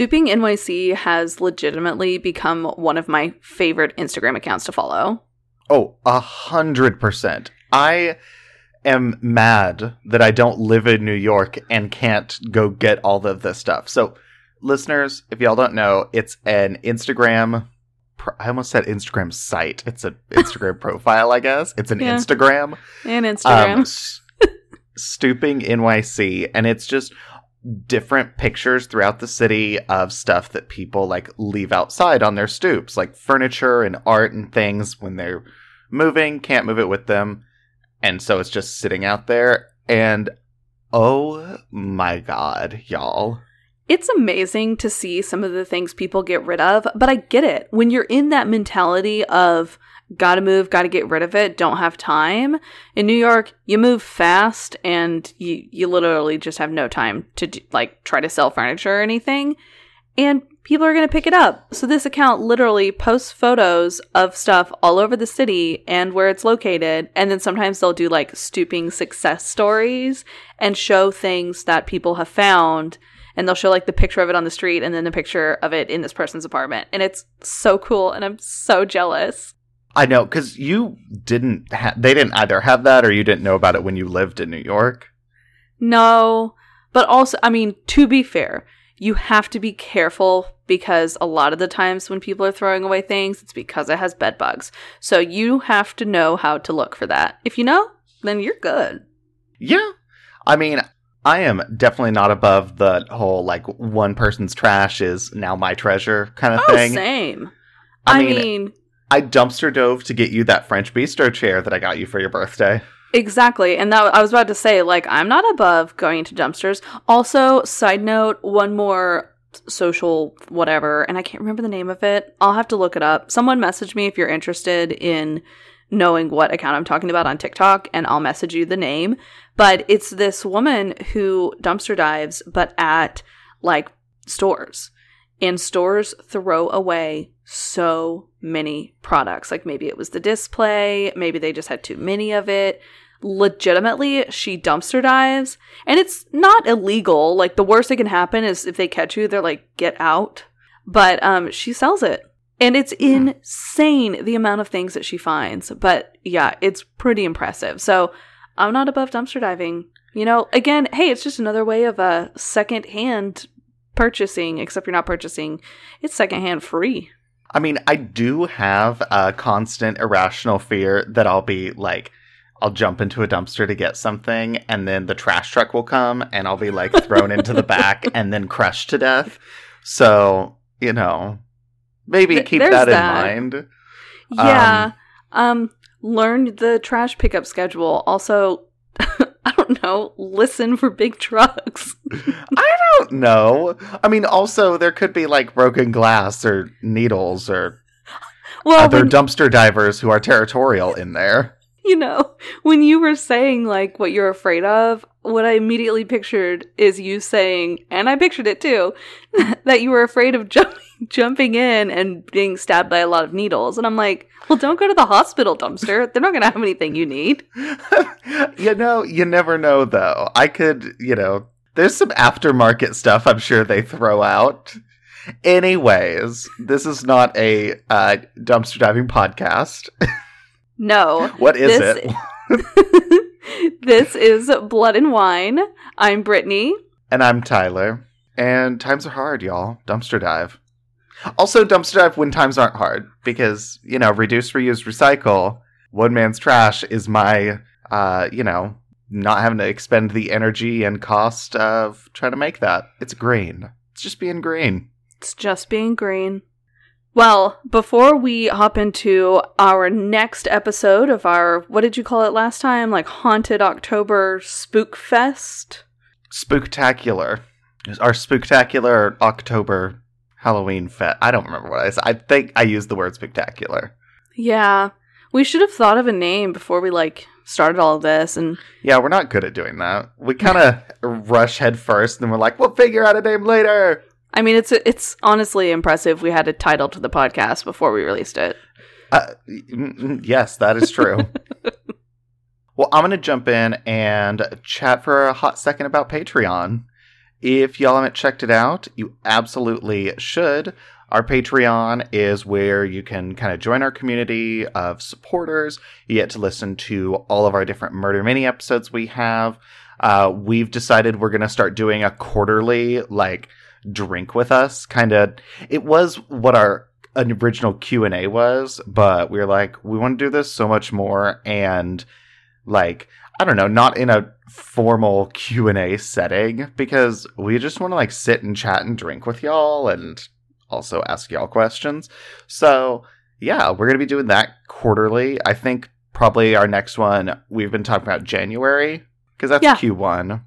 Stooping NYC has legitimately become one of my favorite Instagram accounts to follow. Oh, a hundred percent. I am mad that I don't live in New York and can't go get all of this stuff. So, listeners, if y'all don't know, it's an Instagram. I almost said Instagram site. It's an Instagram profile, I guess. It's an Yeah. Instagram. And Instagram. Um, stooping NYC, and it's just different pictures throughout the city of stuff that people like leave outside on their stoops, like furniture and art and things when they're moving, can't move it with them. And so it's just sitting out there. And oh my god, y'all. It's amazing to see some of the things people get rid of, but I get it. When you're in that mentality of gotta move, gotta get rid of it, don't have time, in New York, you move fast and you, you literally just have no time to do, like try to sell furniture or anything. And people are gonna pick it up. So this account literally posts photos of stuff all over the city and where it's located. And then sometimes they'll do like stooping success stories and show things that people have found and they'll show like the picture of it on the street and then the picture of it in this person's apartment and it's so cool and i'm so jealous I know, because you didn't, ha- they didn't either have that or you didn't know about it when you lived in New York. no but also i mean to be fair you have to be careful because a lot of the times when people are throwing away things it's because it has bed bugs so you have to know how to look for that if you know then you're good Yeah. I mean, I am definitely not above the whole like one person's trash is now my treasure kind of oh thing. same I i, mean- mean I dumpster dove to get you that French bistro chair that I got you for your birthday. Exactly. And that I was about to say, like, I'm not above going to dumpsters. Also, side note, one more social whatever, and I can't remember the name of it. I'll have to look it up. Someone message me if you're interested in knowing what account I'm talking about on TikTok, and I'll message you the name. But it's this woman who dumpster dives, but at like stores. And stores throw away so many products. Like maybe it was the display, maybe they just had too many of it. Legitimately, she dumpster dives, and it's not illegal. Like the worst that can happen is if they catch you, they're like, get out. But um, she sells it. And it's insane the amount of things that she finds. But yeah, it's pretty impressive. So I'm not above dumpster diving. You know, again, hey, it's just another way of uh, second hand purchasing, except you're not purchasing. It's secondhand free. I mean, I do have a constant irrational fear that I'll be like, I'll jump into a dumpster to get something, and then the trash truck will come, and I'll be like thrown into the back and then crushed to death. So, you know, maybe Th- keep there's that in that. mind. Yeah. Um, learn the trash pickup schedule. Also, don't know, listen for big trucks. I don't know. I mean, also, there could be like broken glass or needles or Well, other when, dumpster divers who are territorial in there. you know, when you were saying like what you're afraid of, what I immediately pictured is you saying, and I pictured it too, that you were afraid of jumping jumping in and being stabbed by a lot of needles. And I'm like, well, don't go to the hospital dumpster. They're not going to have anything you need. you know, you never know though. I could, you know, there's some aftermarket stuff I'm sure they throw out. Anyways, this is not a uh, dumpster diving podcast. No. What is This- it? this is Blood and Wine. I'm Brittany. And I'm Tyler. And times are hard, y'all. Dumpster dive. Also, dumpster dive when times aren't hard because, you know, reduce, reuse, recycle. One man's trash is my, uh, you know, not having to expend the energy and cost of trying to make that. It's green. It's just being green. It's just being green. Well, before we hop into our next episode of our, what did you call it last time? Like Haunted October Spook Fest? Spooktacular. Our spooktacular October Halloween fest. I don't remember what I said. I think I used the word spectacular. Yeah. We should have thought of a name before we like started all of this and Yeah, we're not good at doing that. We kind of rush head first, and then we're like, we'll figure out a name later. I mean it's it's honestly impressive we had a title to the podcast before we released it. Uh, yes, that is true. well, I'm going to jump in and chat for a hot second about Patreon. If y'all haven't checked it out, you absolutely should. Our Patreon is where you can kind of join our community of supporters. You get to listen to all of our different Murder Mini episodes we have. Uh, we've decided we're going to start doing a quarterly, like, drink with us kind of. It was what our original Q&A was, but we are like, we want to do this so much more and, like, I don't know, not in a formal Q&A setting because we just want to like sit and chat and drink with y'all and also ask y'all questions. So, yeah, we're going to be doing that quarterly. I think probably our next one we've been talking about January because that's Yeah. Q1.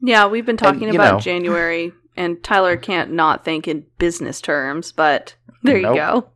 Yeah, we've been talking And, about know- January, and Tyler can't not think in business terms, but there Nope. you go.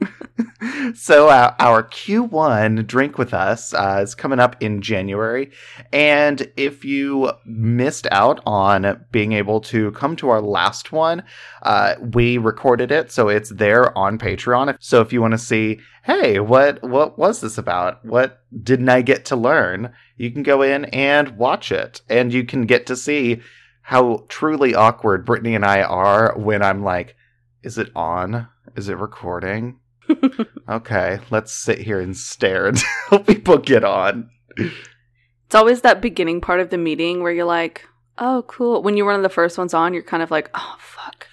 so uh, our Q1 drink with us uh, is coming up in January, and if you missed out on being able to come to our last one, uh, we recorded it, so it's there on Patreon. So if you want to see, hey, what what was this about? What didn't I get to learn? You can go in and watch it, and you can get to see how truly awkward Brittany and I are when I'm like, is it on? Is it recording? Okay, let's sit here and stare until people get on. It's always that beginning part of the meeting where you're like, oh, cool. When you're one of the first ones on, you're kind of like, oh, fuck.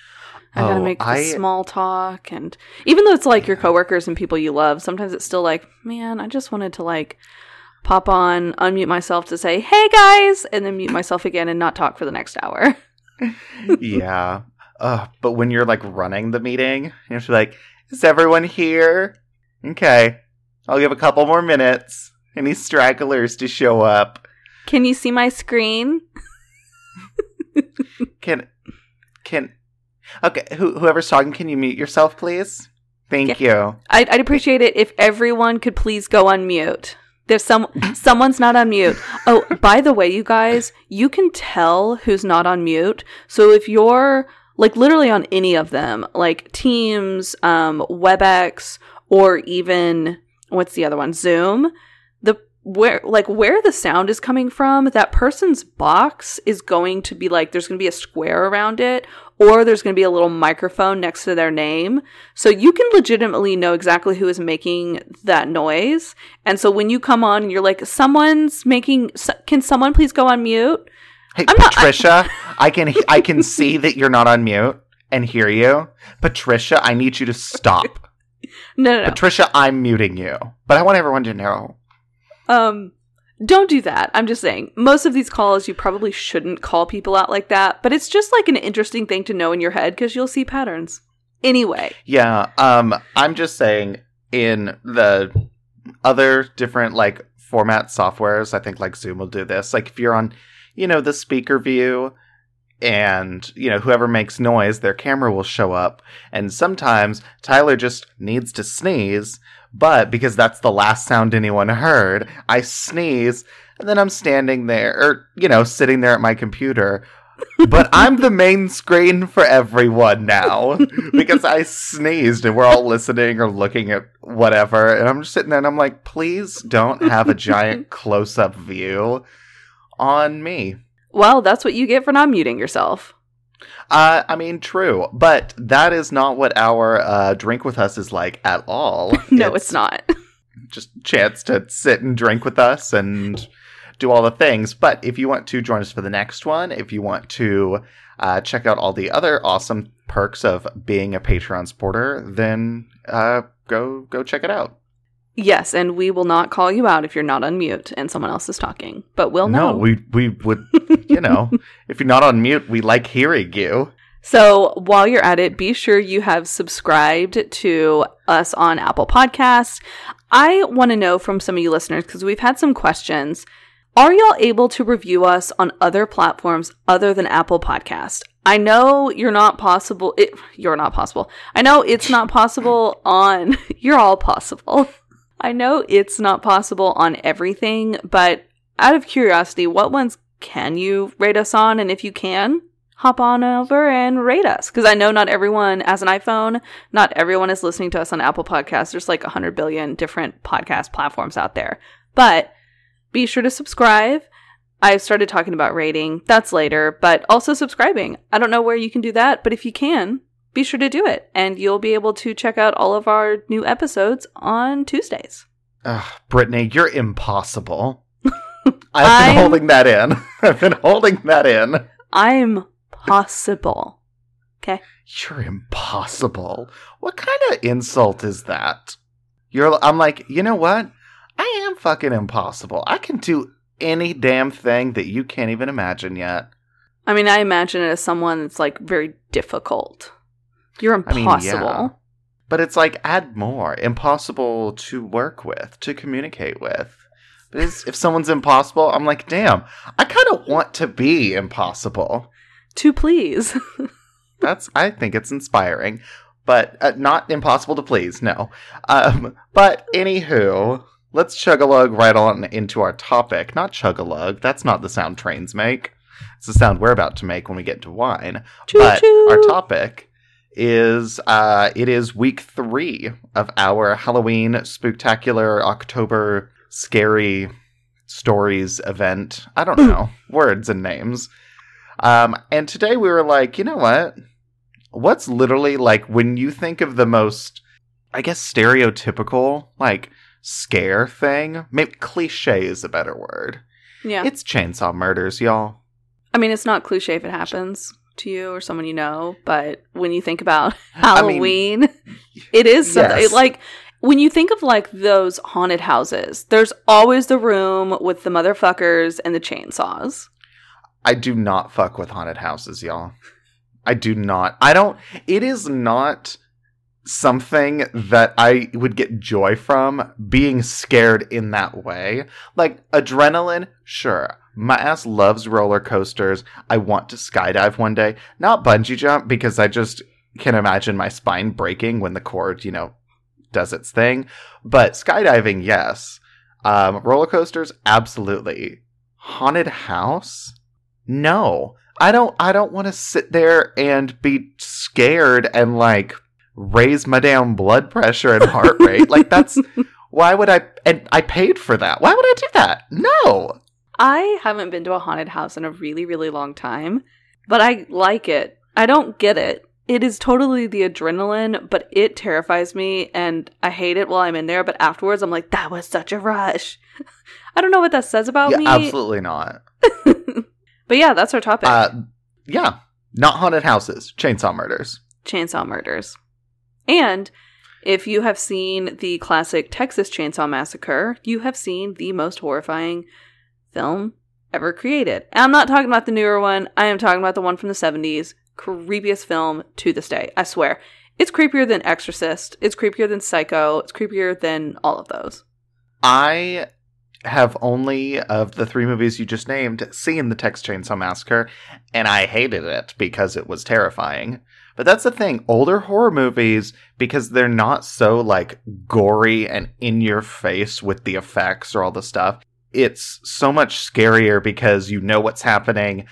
I gotta Oh, make I- small talk. And even though it's like your coworkers and people you love, sometimes it's still like, man, I just wanted to like pop on, unmute myself to say, hey guys, and then mute myself again and not talk for the next hour. yeah. Uh, but when you're like running the meeting, you have to be like, is everyone here? Okay. I'll give a couple more minutes. Any stragglers to show up. Can you see my screen? Can can Okay, who, whoever's talking, can you mute yourself, please? Thank you. I'd, I'd appreciate it if everyone could please go on mute. There's some someone's not on mute. Oh, by the way, you guys, you can tell who's not on mute. So if you're like literally on any of them, like Teams, um, WebEx, or even what's the other one, Zoom, the where like where the sound is coming from, that person's box is going to be like there's going to be a square around it, or there's going to be a little microphone next to their name. So you can legitimately know exactly who is making that noise. And so when you come on and you're like, someone's making, can someone please go on mute? Hey, I'm not- Patricia, I can I can see that you're not on mute and hear you. Patricia, I need you to stop. No, no, no. Patricia, I'm muting you. But I want everyone to know. Um, don't do that. I'm just saying, most of these calls, you probably shouldn't call people out like that, but it's just like an interesting thing to know in your head because you'll see patterns. Anyway, Yeah, um I'm just saying in the other different like format softwares, I think like Zoom will do this. Like if you're on, you know, the speaker view and, you know, whoever makes noise, their camera will show up. And sometimes Tyler just needs to sneeze, but because that's the last sound anyone heard, I sneeze and then I'm standing there or, you know, sitting there at my computer but I'm the main screen for everyone now because I sneezed and we're all listening or looking at whatever. And I'm just sitting there and I'm like, please don't have a giant close up view on me. well, that's what you get for not muting yourself. Uh, I mean, true, but that is not what our uh, drink with us is like at all. No, it's not. just chance to sit and drink with us and do all the things. But if you want to join us for the next one, if you want to uh, check out all the other awesome perks of being a Patreon supporter, then uh, go go check it out. Yes, and we will not call you out if you're not on mute and someone else is talking, but we'll know. No, we we would you know if you're not on mute, we like hearing you. So while you're at it, be sure you have subscribed to us on Apple Podcasts. I want to know from some of you listeners, because we've had some questions. Are y'all able to review us on other platforms other than Apple Podcast? I know you're not possible. It, you're not possible. I know it's not possible on. You're all possible. I know it's not possible on everything, but out of curiosity, what ones can you rate us on? And if you can, hop on over and rate us. Because I know not everyone has an iPhone. Not everyone is listening to us on Apple Podcasts. There's like 100 billion different podcast platforms out there. But be sure to subscribe. I've started talking about rating. That's later, but also subscribing. I don't know where you can do that, but if you can, be sure to do it. And you'll be able to check out all of our new episodes on Tuesdays. Ugh, Brittany, you're impossible. I've I'm- been holding that in. I've been holding that in. I'm possible. Okay. You're impossible. What kind of insult is that? You're I'm like, you know what? I am fucking impossible. I can do any damn thing that you can't even imagine yet. I mean, I imagine it as someone that's like very difficult. You're impossible. I mean, yeah. But it's like add more. Impossible to work with, to communicate with. But if someone's impossible, I'm like, damn, I kind of want to be impossible. To please. That's I think it's inspiring, but uh, not impossible to please. No, um, but anywho, let's chug a lug right on into our topic. Not chug a lug. That's not the sound trains make. It's the sound we're about to make when we get to wine. but Choo-choo. our topic is uh, it is week three of our Halloween spectacular October scary stories event. I don't know words and names. Um, and today we were like, you know what? What's literally like when you think of the most, I guess, stereotypical like scare thing? Maybe cliche is a better word. yeah. It's chainsaw murders, y'all. I mean, it's not cliche if it happens to you or someone you know, but when you think about I mean, Halloween, it is something yes. like when you think of like those haunted houses, there's always the room with the motherfuckers and the chainsaws. I do not fuck with haunted houses, y'all. I do not. I don't. It is not something that I would get joy from being scared in that way. Like adrenaline, sure. My ass loves roller coasters. I want to skydive one day. Not bungee jump because I just can imagine my spine breaking when the cord, you know, does its thing. But skydiving, yes. Um, roller coasters, absolutely. Haunted house? No. I don't I don't want to sit there and be scared and like raise my damn blood pressure and heart rate. like that's why would I and I paid for that. Why would I do that? No. I haven't been to a haunted house in a really, really long time, but I like it. I don't get it. It is totally the adrenaline, but it terrifies me and I hate it while I'm in there, but afterwards I'm like, that was such a rush. I don't know what that says about yeah, me. absolutely not. But yeah, that's our topic. Uh yeah. Not haunted houses, chainsaw murders. chainsaw murders. And if you have seen the classic Texas Chainsaw Massacre, you have seen the most horrifying film ever created. And I'm not talking about the newer one, I am talking about the one from the 70s. Creepiest film to this day. I swear. It's creepier than Exorcist. It's creepier than Psycho. It's creepier than all of those. I have only of the three movies you just named seen the Texas Chainsaw Massacre, and I hated it because it was terrifying. But that's the thing, older horror movies, because they're not so like gory and in your face with the effects or all the stuff, it's so much scarier because you know what's happening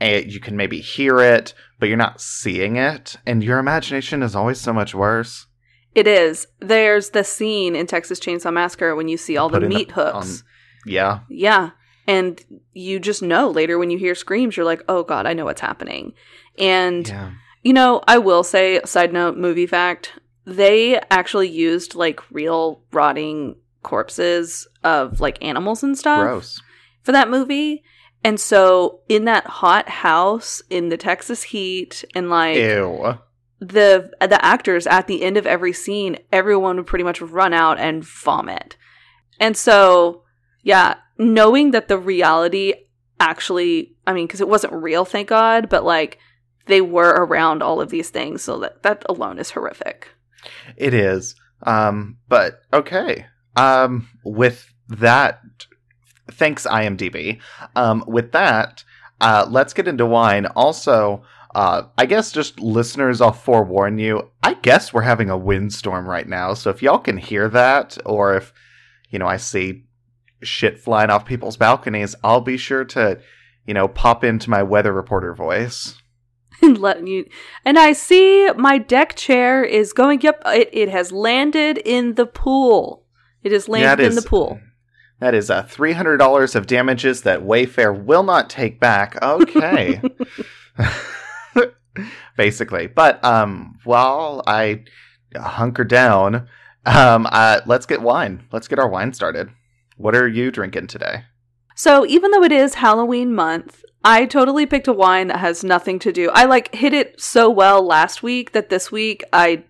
and you can maybe hear it, but you're not seeing it, and your imagination is always so much worse. It is. There's the scene in Texas Chainsaw Massacre when you see all the meat the- hooks. Yeah. Yeah. And you just know later when you hear screams, you're like, oh God, I know what's happening. And, Yeah. you know, I will say, side note, movie fact, they actually used like real rotting corpses of like animals and stuff Gross. for that movie. And so in that hot house in the Texas heat and like Ew. the the actors at the end of every scene, everyone would pretty much run out and vomit. And so, yeah, knowing that the reality actually, I mean, because it wasn't real, thank God, but like they were around all of these things, so that that alone is horrific. It is. Um, but okay. Um, with that, thanks IMDb. Um, with that, uh, let's get into wine. Also, uh, I guess just listeners, I'll forewarn you. I guess we're having a windstorm right now, so if y'all can hear that, or if you know I see shit flying off people's balconies, I'll be sure to, you know, pop into my weather reporter voice. and you and I see my deck chair is going. Yep, it, it has landed in the pool. It has landed in the pool. That is uh, $300 of damages that Wayfair will not take back. Okay. Basically. But um, while I hunker down, um, uh, let's get wine. Let's get our wine started. What are you drinking today? So, even though it is Halloween month, I totally picked a wine that has nothing to do. I like hit it so well last week that this week I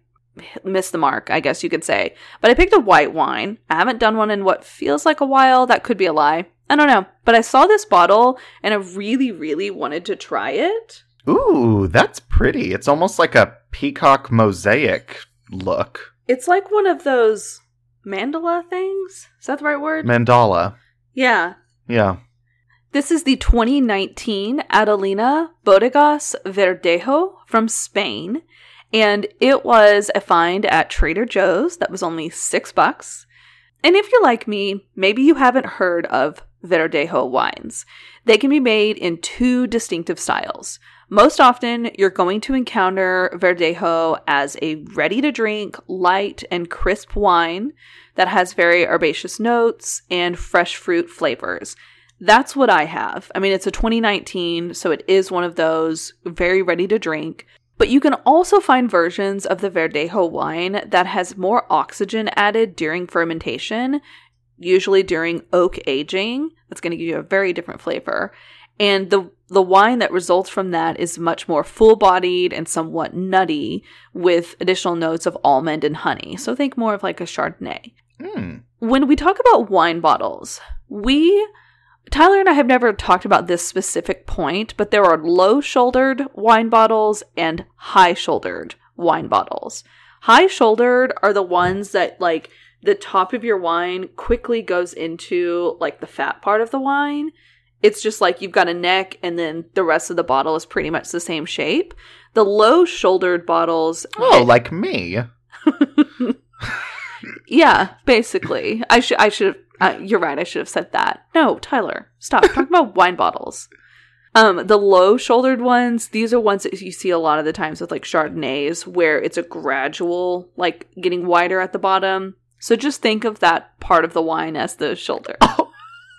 missed the mark, I guess you could say. But I picked a white wine. I haven't done one in what feels like a while. That could be a lie. I don't know. But I saw this bottle and I really, really wanted to try it. Ooh, that's pretty. It's almost like a peacock mosaic look. It's like one of those mandala things. Is that the right word? Mandala. yeah. Yeah. This is the 2019 Adelina Bodegas Verdejo from Spain. And it was a find at Trader Joe's that was only six bucks. And if you're like me, maybe you haven't heard of Verdejo wines. They can be made in two distinctive styles. Most often, you're going to encounter Verdejo as a ready to drink, light, and crisp wine that has very herbaceous notes and fresh fruit flavors. That's what I have. I mean, it's a 2019, so it is one of those very ready to drink. But you can also find versions of the Verdejo wine that has more oxygen added during fermentation, usually during oak aging. That's going to give you a very different flavor. And the the wine that results from that is much more full-bodied and somewhat nutty with additional notes of almond and honey. So think more of like a Chardonnay. Hmm. When we talk about wine bottles, we Tyler and I have never talked about this specific point, but there are low shouldered wine bottles and high shouldered wine bottles. High shouldered are the ones that, like, the top of your wine quickly goes into, like, the fat part of the wine. It's just like you've got a neck and then the rest of the bottle is pretty much the same shape. The low shouldered bottles. Oh, like me. yeah, basically. I should, I should have uh, you're right. I should have said that. No, Tyler, stop talking about wine bottles. Um, the low shouldered ones, these are ones that you see a lot of the times with like Chardonnays, where it's a gradual, like getting wider at the bottom. So just think of that part of the wine as the shoulder.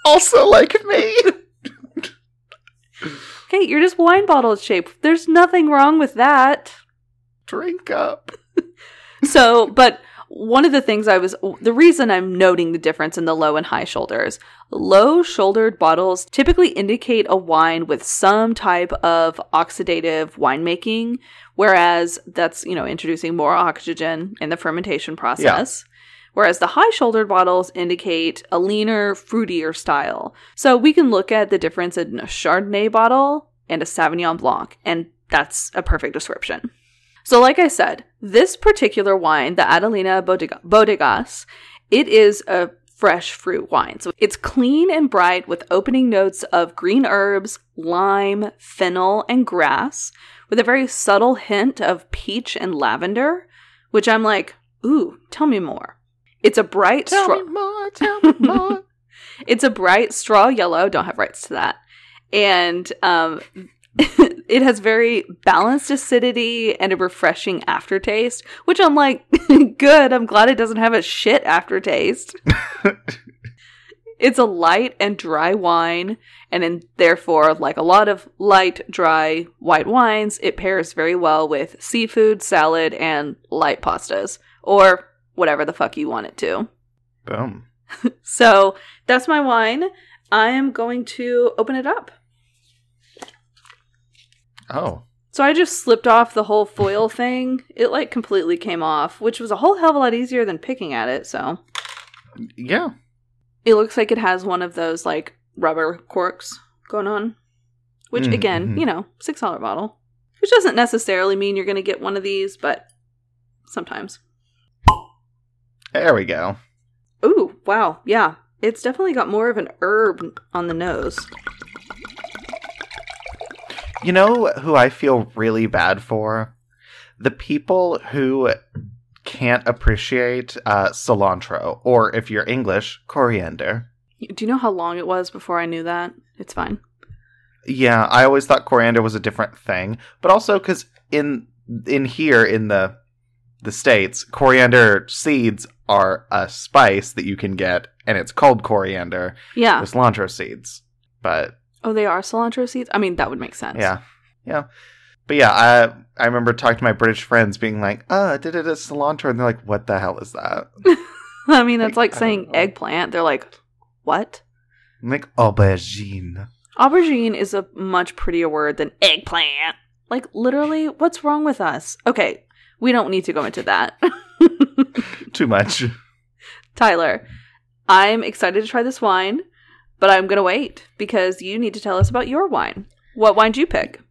Also like me. Okay, you're just wine bottle shaped. There's nothing wrong with that. Drink up. So, but one of the things I was, the reason I'm noting the difference in the low and high shoulders, low shouldered bottles typically indicate a wine with some type of oxidative winemaking, whereas that's, you know, introducing more oxygen in the fermentation process. Whereas the high shouldered bottles indicate a leaner, fruitier style. So we can look at the difference in a Chardonnay bottle and a Sauvignon Blanc, and that's a perfect description. So, like I said, this particular wine, the Adelina Bodega- Bodegas, it is a fresh fruit wine. So it's clean and bright with opening notes of green herbs, lime, fennel, and grass, with a very subtle hint of peach and lavender, which I'm like, ooh, tell me more. It's a bright Tell straw. me more, tell me more. It's a bright straw yellow. Don't have rights to that. And um, it has very balanced acidity and a refreshing aftertaste, which I'm like, good. I'm glad it doesn't have a shit aftertaste. it's a light and dry wine, and in, therefore, like a lot of light, dry white wines, it pairs very well with seafood, salad, and light pastas, or whatever the fuck you want it to. Boom. So that's my wine. I am going to open it up. Oh. So I just slipped off the whole foil thing. It like completely came off, which was a whole hell of a lot easier than picking at it. So Yeah. it looks like it has one of those like rubber corks going on. Which Mm, again, mhm. you know, six dollar bottle. Which doesn't necessarily mean you're gonna get one of these, but sometimes. There we go. Ooh, wow, yeah. It's definitely got more of an herb on the nose. You know who I feel really bad for? The people who can't appreciate uh, cilantro, or if you're English, coriander. Do you know how long it was before I knew that? It's fine. Yeah, I always thought coriander was a different thing, but also because in in here in the the states, coriander seeds are a spice that you can get and it's called coriander Yeah. with cilantro seeds. But Oh, they are cilantro seeds? I mean, that would make sense. yeah, yeah. But yeah, I I remember talking to my British friends, being like, "Uh, did it as cilantro?" And they're like, "What the hell is that?" I mean, that's Like, like saying eggplant. They're like, what? I'm like aubergine. Aubergine is a much prettier word than eggplant. Like, literally, what's wrong with us? Okay, we don't need to go into that. Too much. Tyler, I'm excited to try this wine, but I'm going to wait because you need to tell us about your wine. What wine do you pick?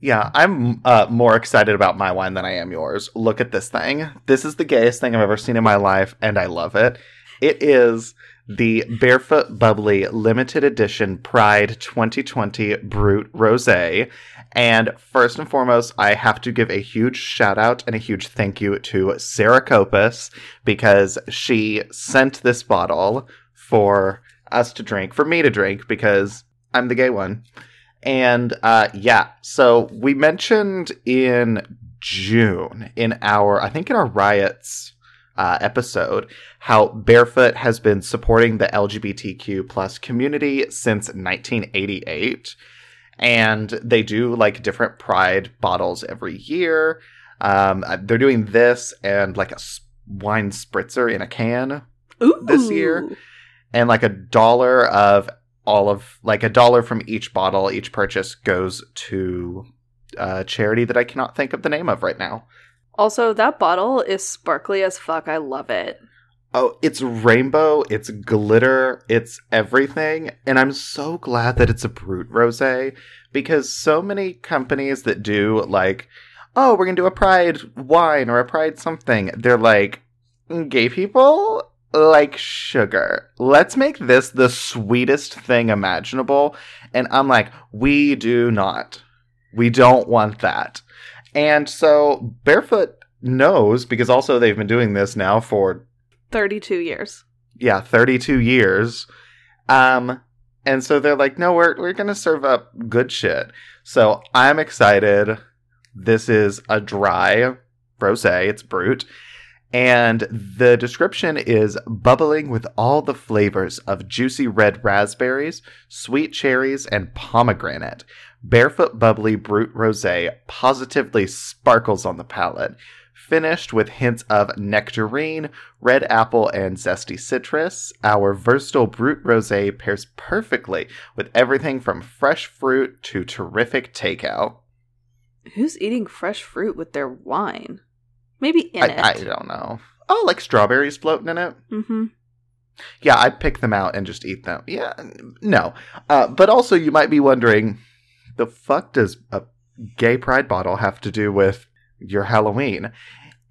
Yeah, I'm uh, more excited about my wine than I am yours. Look at this thing. This is the gayest thing I've ever seen in my life, and I love it. It is the Barefoot Bubbly Limited Edition Pride 2020 Brut Rosé. And first and foremost, I have to give a huge shout out and a huge thank you to Sarah Copus because she sent this bottle for us to drink, for me to drink, because I'm the gay one. And uh, yeah, so we mentioned in June in our, I think in our riots uh, episode, how Barefoot has been supporting the LGBTQ plus community since 1988, and they do like different Pride bottles every year. Um, uh, they're doing this and like a wine spritzer in a can Ooh. This year? And like a dollar of all of like a dollar from each bottle each purchase goes to a charity that i cannot think of the name of right now Also, that bottle is sparkly as fuck. I love it. oh it's rainbow it's glitter it's everything and i'm so glad that it's a Brut rosé because so many companies that do like oh we're gonna do a pride wine or a pride something they're like mm, gay people like sugar. Let's make this the sweetest thing imaginable. And I'm like, we do not. We don't want that. And so Barefoot knows because also they've been doing this now for 32 years. yeah, 32 years. Um and so they're like, "No, we're we're going to serve up good shit." So I'm excited. This is a dry rosé. It's Brut. And the description is bubbling with all the flavors of juicy red raspberries, sweet cherries, and pomegranate. Barefoot Bubbly Brut Rosé positively sparkles on the palate, finished with hints of nectarine, red apple, and zesty citrus. Our versatile Brut Rosé pairs perfectly with everything from fresh fruit to terrific takeout. Who's eating fresh fruit with their wine? Maybe in I, it. I don't know. Oh, like strawberries floating in it? mm-hmm. Yeah, I'd pick them out and just eat them. Yeah, no. Uh, but also, you might be wondering, the fuck does a gay pride bottle have to do with your Halloween?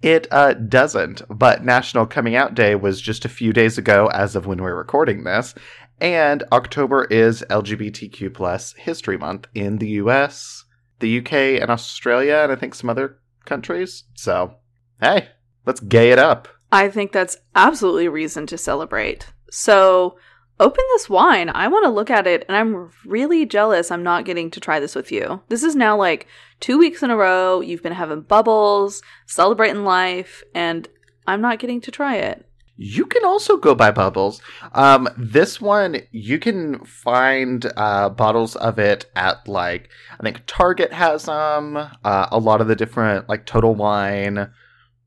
It uh, doesn't, but National Coming Out Day was just a few days ago as of when we're recording this, and October is LGBTQ plus History Month in the US, the UK, and Australia, and I think some other countries. So, hey, let's gay it up. I think that's absolutely reason to celebrate. So, open this wine. I want to look at it, and I'm really jealous I'm not getting to try this with you. This is now like two weeks in a row. You've been having bubbles, celebrating life, and I'm not getting to try it. You can also go buy bubbles. Um, this one you can find uh, bottles of it at like I think Target has them. Uh, a lot of the different like Total Wine,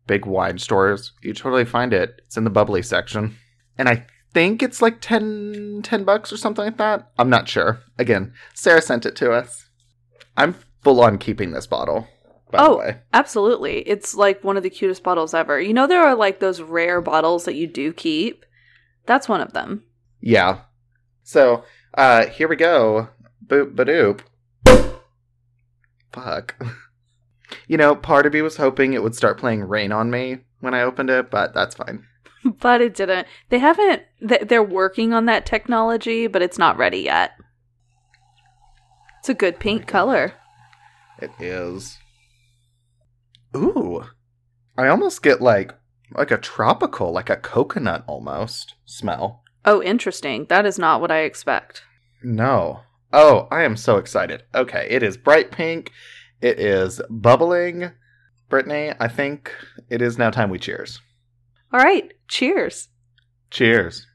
big wine stores. You totally find it. It's in the bubbly section, and I think it's like 10, 10 bucks or something like that. I'm not sure. Again, Sarah sent it to us. I'm full on keeping this bottle. By the Oh. Absolutely. It's like one of the cutest bottles ever. You know, there are like those rare bottles that you do keep. That's one of them. Yeah. So, uh, here we go. Boop badoop. Fuck. You know, part of me was hoping it would start playing Rain on Me when I opened it, but that's fine. but it didn't. They haven't. th- They're working on that technology, but it's not ready yet. It's a good pink color. It is. Ooh. I almost get like like a tropical, like a coconut almost smell. Oh, interesting. That is not what I expect. No. Oh, I am so excited. Okay, it is bright pink. It is bubbling. Brittany, I think it is now time we cheers. All right, cheers. Cheers.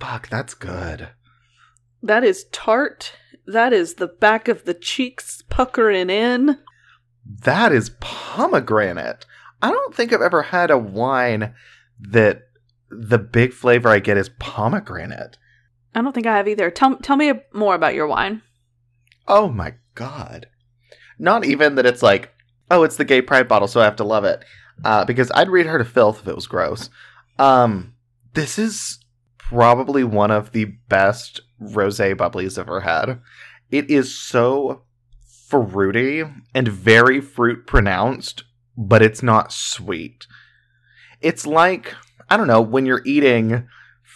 Fuck, that's good. That is tart. That is the back of the cheeks puckering in. That is pomegranate. I don't think I've ever had a wine that the big flavor I get is pomegranate. I don't think I have either. Tell tell me more about your wine. Oh my god. Not even that it's like, oh, it's the gay pride bottle, so I have to love it. Uh, because I'd read her to filth if it was gross. Um, this is probably one of the best rosé bubblies I've ever had. It is so fruity and very fruit pronounced, but it's not sweet. It's like, I don't know, when you're eating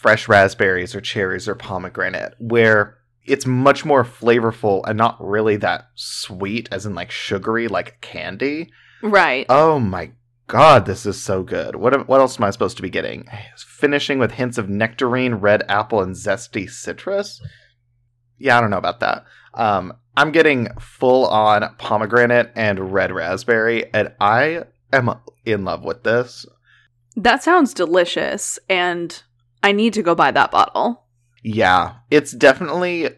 fresh raspberries or cherries or pomegranate, where it's much more flavorful and not really that sweet, as in like sugary, like candy. Right. Oh my god, this is so good. What what else am I supposed to be getting? Finishing with hints of nectarine, red apple, and zesty citrus. Yeah, I don't know about that. Um, I'm getting full on pomegranate and red raspberry, and I am in love with this. That sounds delicious, and I need to go buy that bottle. Yeah, it's definitely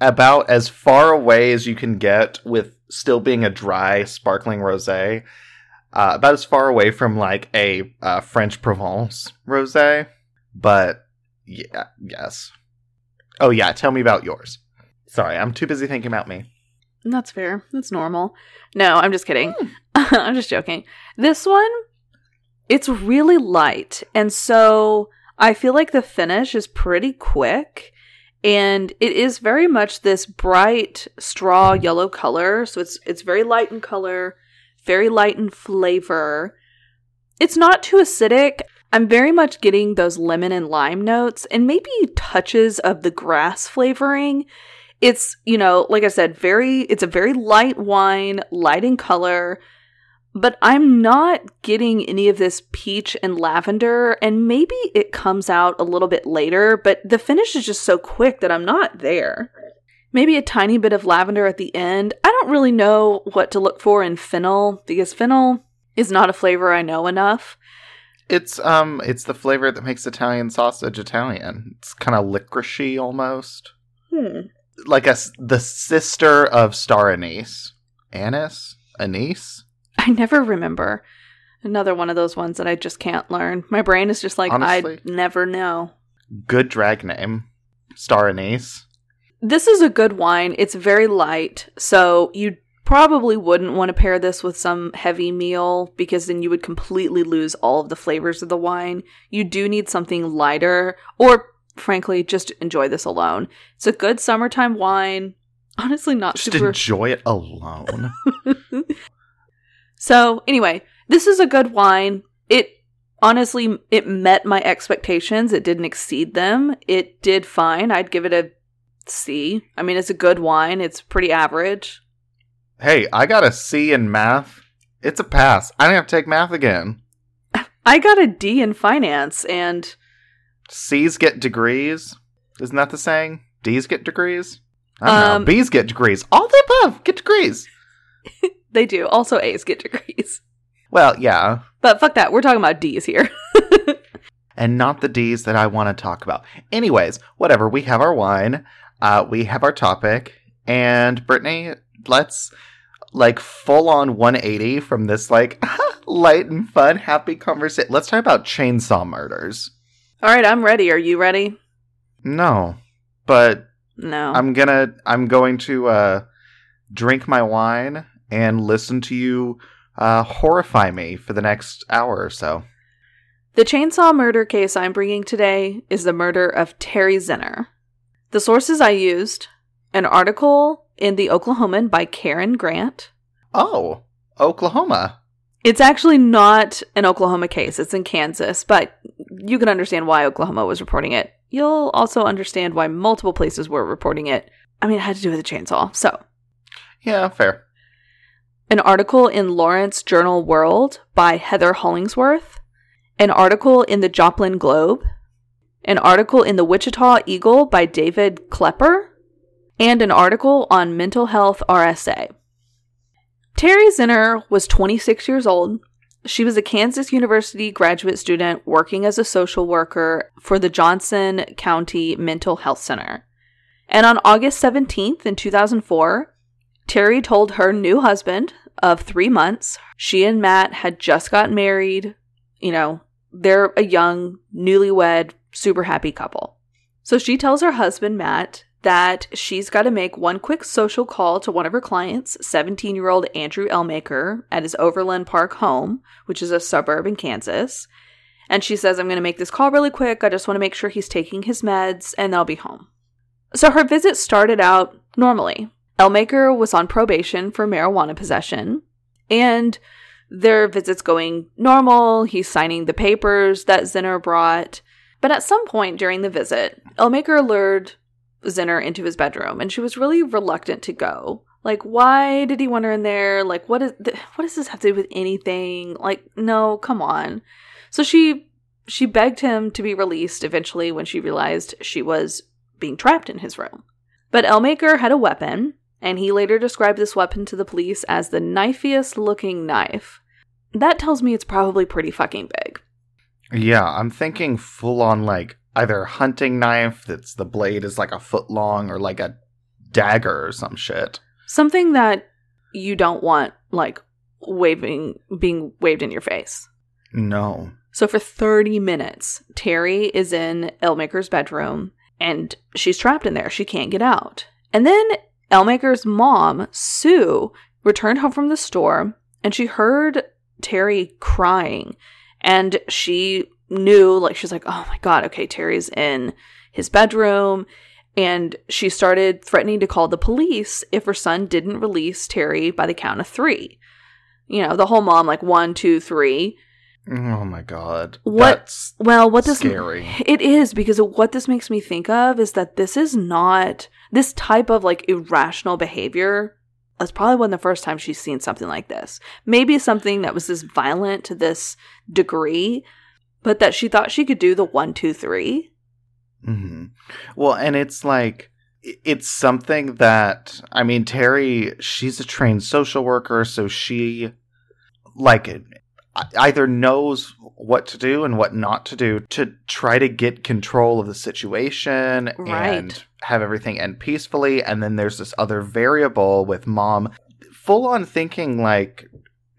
about as far away as you can get with still being a dry, sparkling rosé. Uh, about as far away from like a uh, French Provence rosé, but yeah, yes. Oh yeah, tell me about yours. Sorry, I'm too busy thinking about me. That's fair. That's normal. No, I'm just kidding. Mm. I'm just joking. This one, it's really light, and so I feel like the finish is pretty quick and it is very much this bright straw yellow color. So it's it's very light in color, very light in flavor. It's not too acidic. I'm very much getting those lemon and lime notes and maybe touches of the grass flavoring. It's, you know, like I said, very it's a very light wine, light in color but I'm not getting any of this peach and lavender, and maybe it comes out a little bit later, but the finish is just so quick that I'm not there. Maybe a tiny bit of lavender at the end. I don't really know what to look for in fennel because fennel is not a flavor I know enough. It's um it's the flavor that makes Italian sausage Italian. It's kind of licoricey almost. Hmm. Like a the sister of star anise. Anise? Anise? I never remember. Another one of those ones that I just can't learn. My brain is just like, I never know. Good drag name. Star anise. This is a good wine. It's very light, so you probably wouldn't want to pair this with some heavy meal because then you would completely lose all of the flavors of the wine. You do need something lighter, or frankly, just enjoy this alone. It's a good summertime wine. Honestly, not just super. enjoy it alone. So, anyway, this is a good wine. It honestly it met my expectations. It didn't exceed them. It did fine. I'd give it a C. I mean, it's a good wine. It's pretty average. Hey, I got a C in math. It's a pass. I don't have to take math again. I got a D in finance and C's get degrees. Isn't that the saying? D's get degrees? I don't um, know. B's get degrees. All the above get degrees. They do. Also, A's get degrees. Well, yeah. But fuck that. We're talking about D's here. and not the D's that I want to talk about. Anyways, whatever. We have our wine. Uh, we have our topic. And Brittany, let's like full on 180 from this like light and fun, happy conversation. Let's talk about chainsaw murders. All right, I'm ready. Are you ready? No, but no. I'm gonna. I'm going to uh, drink my wine and listen to you uh, horrify me for the next hour or so. The chainsaw murder case I'm bringing today is the murder of Terri Zenner. The sources I used an article in the Oklahoman by Karen Grant. Oh, Oklahoma. It's actually not an Oklahoma case, it's in Kansas, but you can understand why Oklahoma was reporting it. You'll also understand why multiple places were reporting it. I mean, it had to do with a chainsaw, so. Yeah, fair an article in Lawrence Journal World by Heather Hollingsworth, an article in the Joplin Globe, an article in the Wichita Eagle by David Klepper, and an article on mental health RSA. Terri Zenner was 26 years old, She was a Kansas University graduate student working as a social worker for the Johnson County Mental Health Center. And on August 17th in 2004, Terri told her new husband of three months, she and Matt had just gotten married. You know, they're a young, newlywed, super happy couple. So she tells her husband, Matt, that she's got to make one quick social call to one of her clients, 17 year old Andrew Ellmaker, at his Overland Park home, which is a suburb in Kansas. And she says, I'm going to make this call really quick. I just want to make sure he's taking his meds and they'll be home. So her visit started out normally. Ellmaker was on probation for marijuana possession, and their visits going normal. He's signing the papers that Zenner brought. But at some point during the visit, Ellmaker lured Zenner into his bedroom, and she was really reluctant to go. Like, why did he want her in there? Like, what is th- what does this have to do with anything? Like, no, come on. So she she begged him to be released eventually when she realized she was being trapped in his room. But Ellmaker had a weapon, and he later described this weapon to the police as the knifiest looking knife. That tells me it's probably pretty fucking big. Yeah, I'm thinking full on like either hunting knife that's the blade is like a foot long or like a dagger or some shit. Something that you don't want like waving being waved in your face. No. So for 30 minutes, Terri is in Ellmaker's bedroom and she's trapped in there. She can't get out. And then Ellmaker's mom, Sue, returned home from the store and she heard Terri crying. And she knew like she's like oh my god okay terri's in his bedroom. And she started threatening to call the police if her son didn't release terri by the count of three. You know the whole mom like one two three Oh my god. What? That's well what this scary. it is because what this makes me think of is that this is not this type of like irrational behavior that's probably one of the first times she's seen something like this maybe something that was this violent to this degree but that she thought she could do the one, two, three. hmm Well, and it's like it's something that I mean, Terri, she's a trained social worker, so she like either knows what to do and what not to do to try to get control of the situation Right. and have everything end peacefully. And then there's this other variable with mom full on thinking like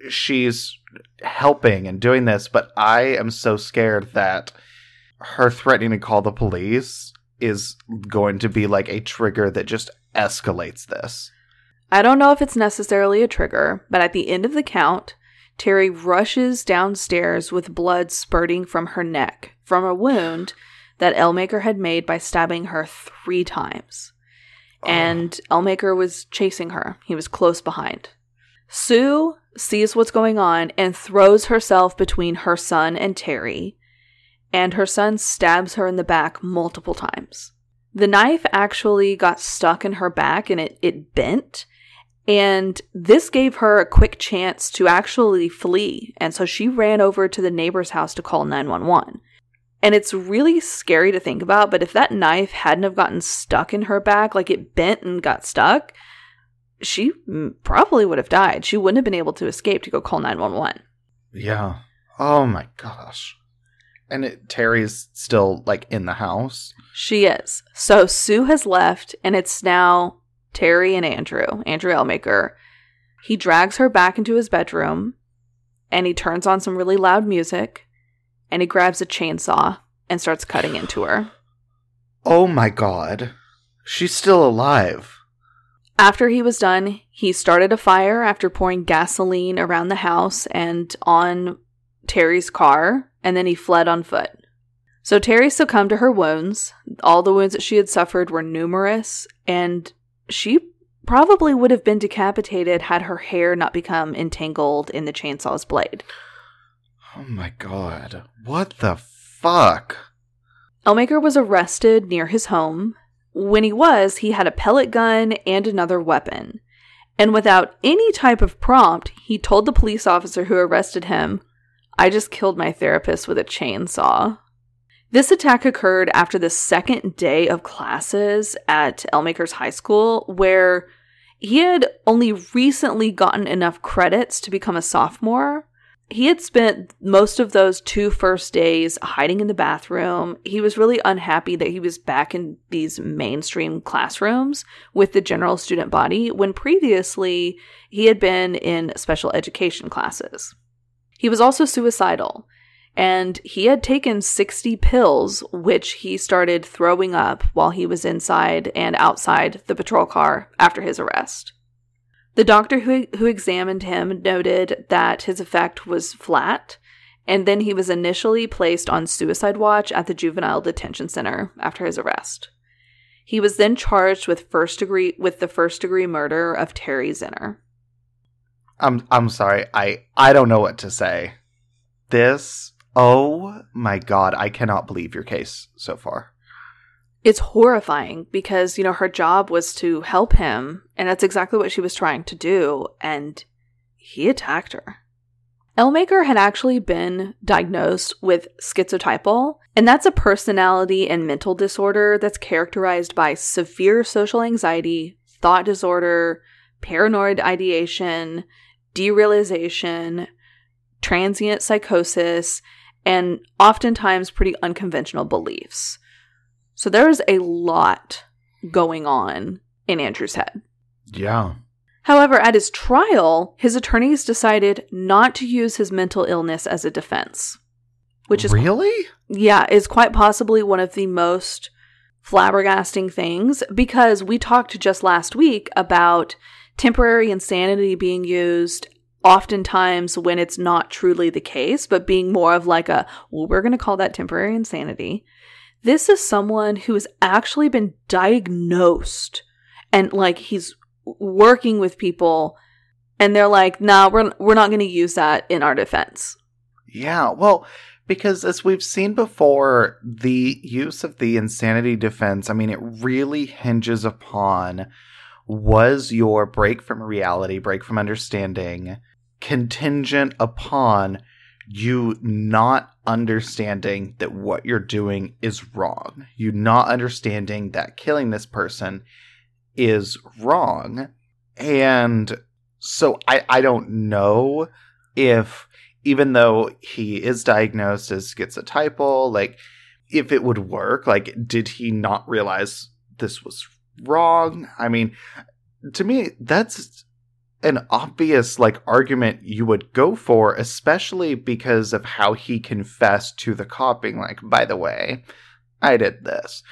she's helping and doing this, but I am so scared that her threatening to call the police is going to be like a trigger that just escalates this. I don't know if it's necessarily a trigger, but at the end of the count, Terri rushes downstairs with blood spurting from her neck from a wound that Ellmaker had made by stabbing her three times. Oh. And Ellmaker was chasing her. He was close behind. Sue sees what's going on and throws herself between her son and Terri, and her son stabs her in the back multiple times. The knife actually got stuck in her back and it, it bent, and this gave her a quick chance to actually flee. And so she ran over to the neighbor's house to call 911. And it's really scary to think about, but if that knife hadn't have gotten stuck in her back, like it bent and got stuck, she probably would have died. She wouldn't have been able to escape to go call 911. Yeah. Oh my gosh. And it, Terri's still like in the house. She is. So Sue has left, and it's now Terri and Andrew, Andrew Ellmaker. He drags her back into his bedroom, and he turns on some really loud music, and he grabs a chainsaw and starts cutting into her. Oh my god. She's still alive. After he was done, he started a fire after pouring gasoline around the house and on Terri's car, and then he fled on foot. So Terri succumbed to her wounds. All the wounds that she had suffered were numerous, and she probably would have been decapitated had her hair not become entangled in the chainsaw's blade. Oh my god. What the fuck? Ellmaker was arrested near his home. When he was, he had a pellet gun and another weapon. And without any type of prompt, he told the police officer who arrested him, I just killed my therapist with a chainsaw. This attack occurred after the second day of classes at Ellmaker's high school, where he had only recently gotten enough credits to become a sophomore. he had spent most of those two first days hiding in the bathroom. He was really unhappy that he was back in these mainstream classrooms with the general student body when previously he had been in special education classes. He was also suicidal, and he had taken 60 pills, which he started throwing up while he was inside and outside the patrol car after his arrest. The doctor who, who examined him noted that his effect was flat, and then he was initially placed on suicide watch at the juvenile detention center after his arrest. He was then charged with first degree with the first degree murder of Terri Zenner. I'm I'm sorry. I I don't know what to say. This oh my god, I cannot believe your case so far. It's horrifying because you know her job was to help him and that's exactly what she was trying to do and he attacked her. Ellmaker had actually been diagnosed with schizotypal, and that's a personality and mental disorder that's characterized by severe social anxiety, thought disorder, paranoid ideation, derealization, transient psychosis, and oftentimes pretty unconventional beliefs. So there's a lot going on in Andrew's head. Yeah. However, at his trial, his attorneys decided not to use his mental illness as a defense. Which is Really? Yeah, is quite possibly one of the most flabbergasting things because we talked just last week about temporary insanity being used oftentimes when it's not truly the case, but being more of like a, well, we're going to call that temporary insanity. This is someone who has actually been diagnosed and like he's working with people and they're like, "Nah, we're we're not going to use that in our defense." Yeah, well, because as we've seen before, the use of the insanity defense, I mean, it really hinges upon was your break from reality, break from understanding contingent upon you not understanding that what you're doing is wrong. You not understanding that killing this person is wrong. And so I, I don't know if, even though he is diagnosed as schizotypal, like, if it would work. Like, did he not realize this was wrong? I mean, to me, that's an obvious like argument you would go for, especially because of how he confessed to the cop being like, by the way, I did this.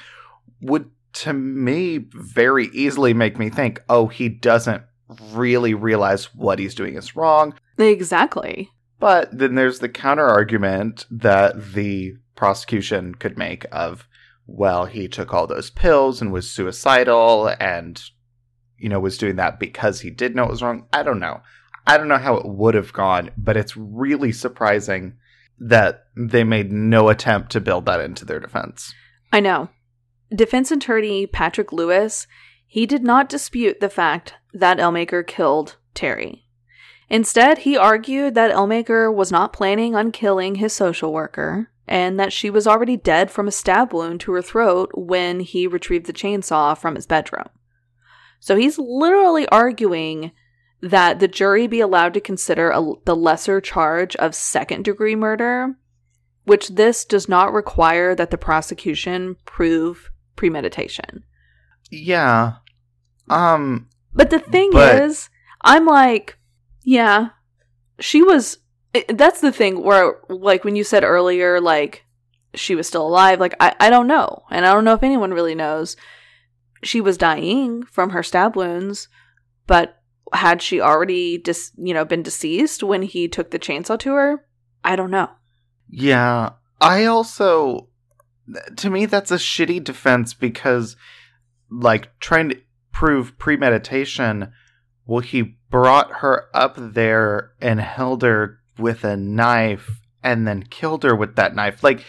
Would to me very easily make me think, oh, he doesn't really realize what he's doing is wrong. Exactly. But then there's the counter argument that the prosecution could make of, well, he took all those pills and was suicidal and you know, was doing that because he did know it was wrong. I don't know. I don't know how it would have gone, but it's really surprising that they made no attempt to build that into their defense. I know. Defense attorney Patrick Lewis, he did not dispute the fact that Ellmaker killed Terri. Instead, he argued that Ellmaker was not planning on killing his social worker and that she was already dead from a stab wound to her throat when he retrieved the chainsaw from his bedroom. So he's literally arguing that the jury be allowed to consider a, the lesser charge of second degree murder, which this does not require that the prosecution prove premeditation. Yeah. Um but the thing but- is, I'm like, yeah, she was that's the thing where like when you said earlier like she was still alive, like I I don't know. And I don't know if anyone really knows she was dying from her stab wounds, but had she already dis- you know been deceased when he took the chainsaw to her? I don't know. Yeah. I also to me that's a shitty defense because like trying to prove premeditation well he brought her up there and held her with a knife and then killed her with that knife like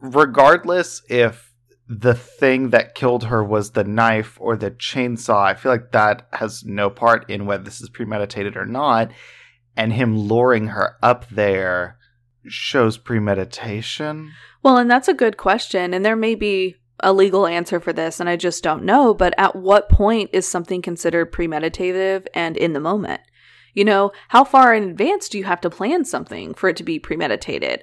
regardless if the thing that killed her was the knife or the chainsaw. I feel like that has no part in whether this is premeditated or not. And him luring her up there shows premeditation. Well, and that's a good question. And there may be a legal answer for this, and I just don't know. But at what point is something considered premeditative and in the moment? You know, how far in advance do you have to plan something for it to be premeditated?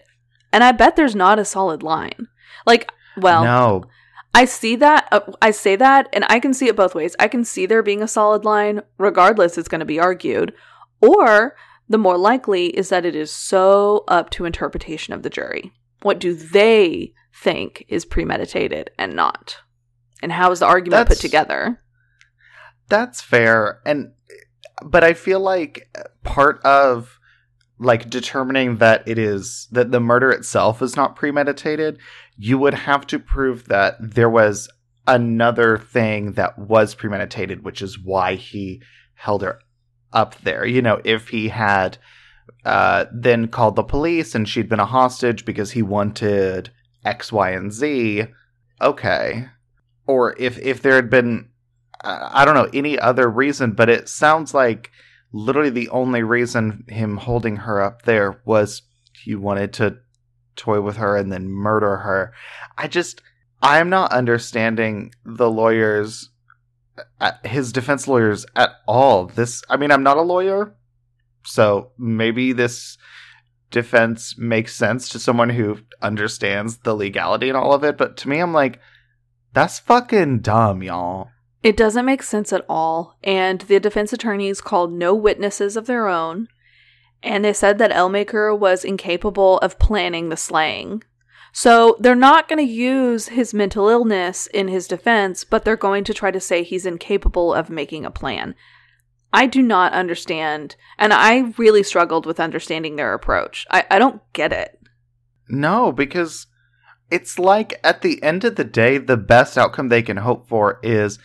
And I bet there's not a solid line. Like, well, no. I see that. Uh, I say that, and I can see it both ways. I can see there being a solid line, regardless, it's going to be argued. Or the more likely is that it is so up to interpretation of the jury. What do they think is premeditated and not? And how is the argument That's- put together? That's fair. And but I feel like part of like determining that it is that the murder itself is not premeditated, you would have to prove that there was another thing that was premeditated, which is why he held her up there. You know, if he had uh, then called the police and she'd been a hostage because he wanted X, Y, and Z, okay. Or if if there had been uh, I don't know any other reason, but it sounds like literally the only reason him holding her up there was he wanted to toy with her and then murder her. I just I'm not understanding the lawyers uh, his defense lawyers at all. This I mean I'm not a lawyer, so maybe this defense makes sense to someone who understands the legality and all of it, but to me I'm like that's fucking dumb, y'all. It doesn't make sense at all. And the defense attorneys called no witnesses of their own. And they said that Ellmaker was incapable of planning the slaying. So they're not going to use his mental illness in his defense, but they're going to try to say he's incapable of making a plan. I do not understand, and I really struggled with understanding their approach. I, I don't get it. No, because it's like at the end of the day, the best outcome they can hope for is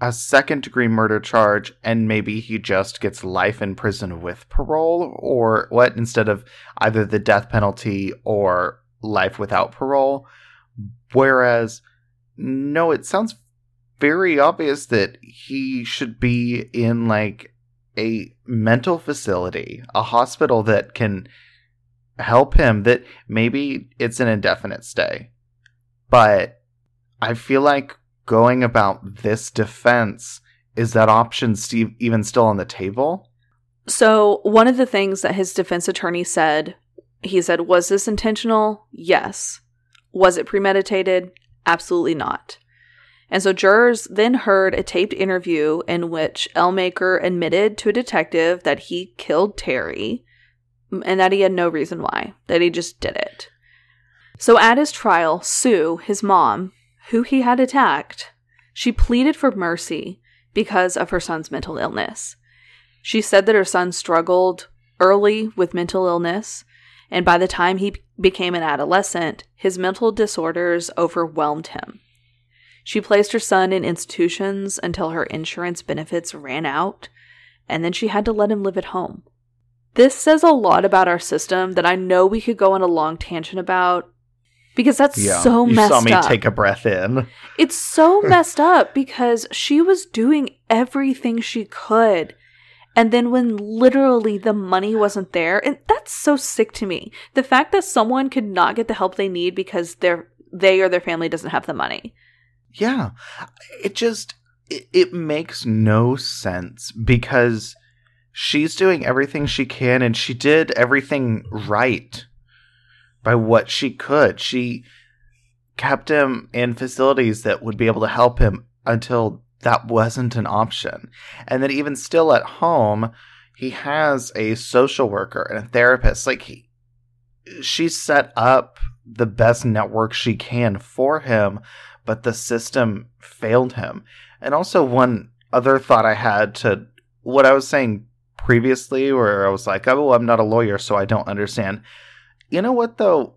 a second degree murder charge, and maybe he just gets life in prison with parole, or what, instead of either the death penalty or life without parole. Whereas, no, it sounds very obvious that he should be in like a mental facility, a hospital that can help him that maybe it's an indefinite stay. But I feel like going about this defense is that option Steve even still on the table? So, one of the things that his defense attorney said, he said, Was this intentional? Yes. Was it premeditated? Absolutely not. And so jurors then heard a taped interview in which Ellmaker admitted to a detective that he killed Terri and that he had no reason why, that he just did it. So at his trial, Sue, his mom, who he had attacked, she pleaded for mercy because of her son's mental illness. She said that her son struggled early with mental illness, and by the time he became an adolescent, his mental disorders overwhelmed him. She placed her son in institutions until her insurance benefits ran out, and then she had to let him live at home. This says a lot about our system that I know we could go on a long tangent about because that's so you messed saw me up. take a breath in. It's so messed up because she was doing everything she could. And then when literally the money wasn't there, and that's so sick to me. The fact that someone could not get the help they need because their they or their family doesn't have the money. Yeah. It just it, it makes no sense because she's doing everything she can and she did everything right by what she could. She kept him in facilities that would be able to help him until that wasn't an option. And then even still at home, he has a social worker and a therapist. Like he she set up the best network she can for him, but the system failed him. And also one other thought I had to what I was saying previously where I was like, "Oh, I'm not a lawyer, so I don't understand." You know what though?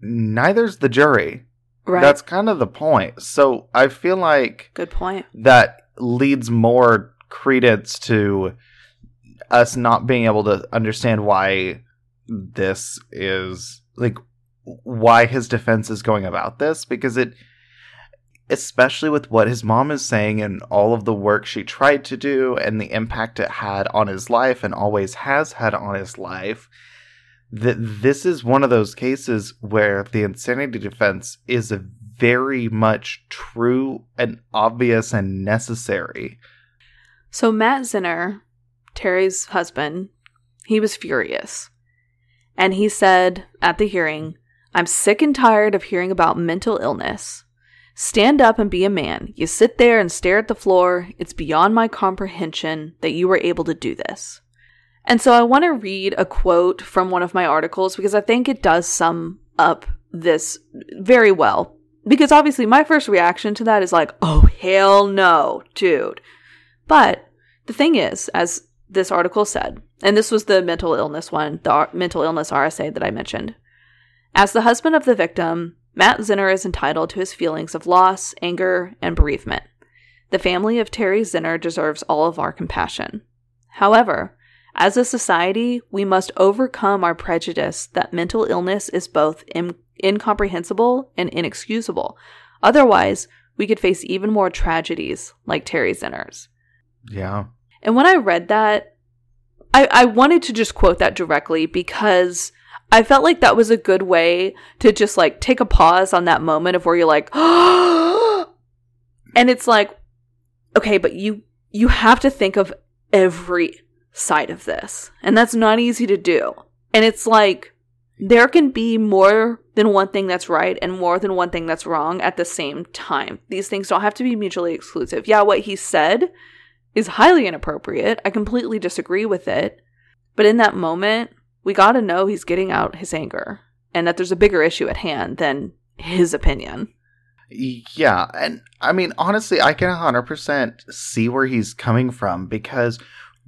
Neither's the jury. Right. That's kind of the point. So I feel like good point. that leads more credence to us not being able to understand why this is like why his defense is going about this because it especially with what his mom is saying and all of the work she tried to do and the impact it had on his life and always has had on his life that this is one of those cases where the insanity defense is very much true and obvious and necessary. So Matt Zenner Terri's husband, he was furious. And he said at the hearing, I'm sick and tired of hearing about mental illness. Stand up and be a man. You sit there and stare at the floor. It's beyond my comprehension that you were able to do this. And so I want to read a quote from one of my articles because I think it does sum up this very well. Because obviously, my first reaction to that is like, oh, hell no, dude. But the thing is, as this article said, and this was the mental illness one, the mental illness RSA that I mentioned. As the husband of the victim, Matt Zenner is entitled to his feelings of loss, anger, and bereavement. The family of Terri Zenner deserves all of our compassion. However, as a society, we must overcome our prejudice that mental illness is both in- incomprehensible and inexcusable. Otherwise, we could face even more tragedies like Terri Zenner's. Yeah. And when I read that, I, I wanted to just quote that directly because I felt like that was a good way to just like take a pause on that moment of where you're like, and it's like, okay, but you you have to think of every side of this. And that's not easy to do. And it's like there can be more than one thing that's right and more than one thing that's wrong at the same time. These things don't have to be mutually exclusive. Yeah, what he said is highly inappropriate. I completely disagree with it. But in that moment, we got to know he's getting out his anger and that there's a bigger issue at hand than his opinion. Yeah, and I mean honestly, I can 100% see where he's coming from because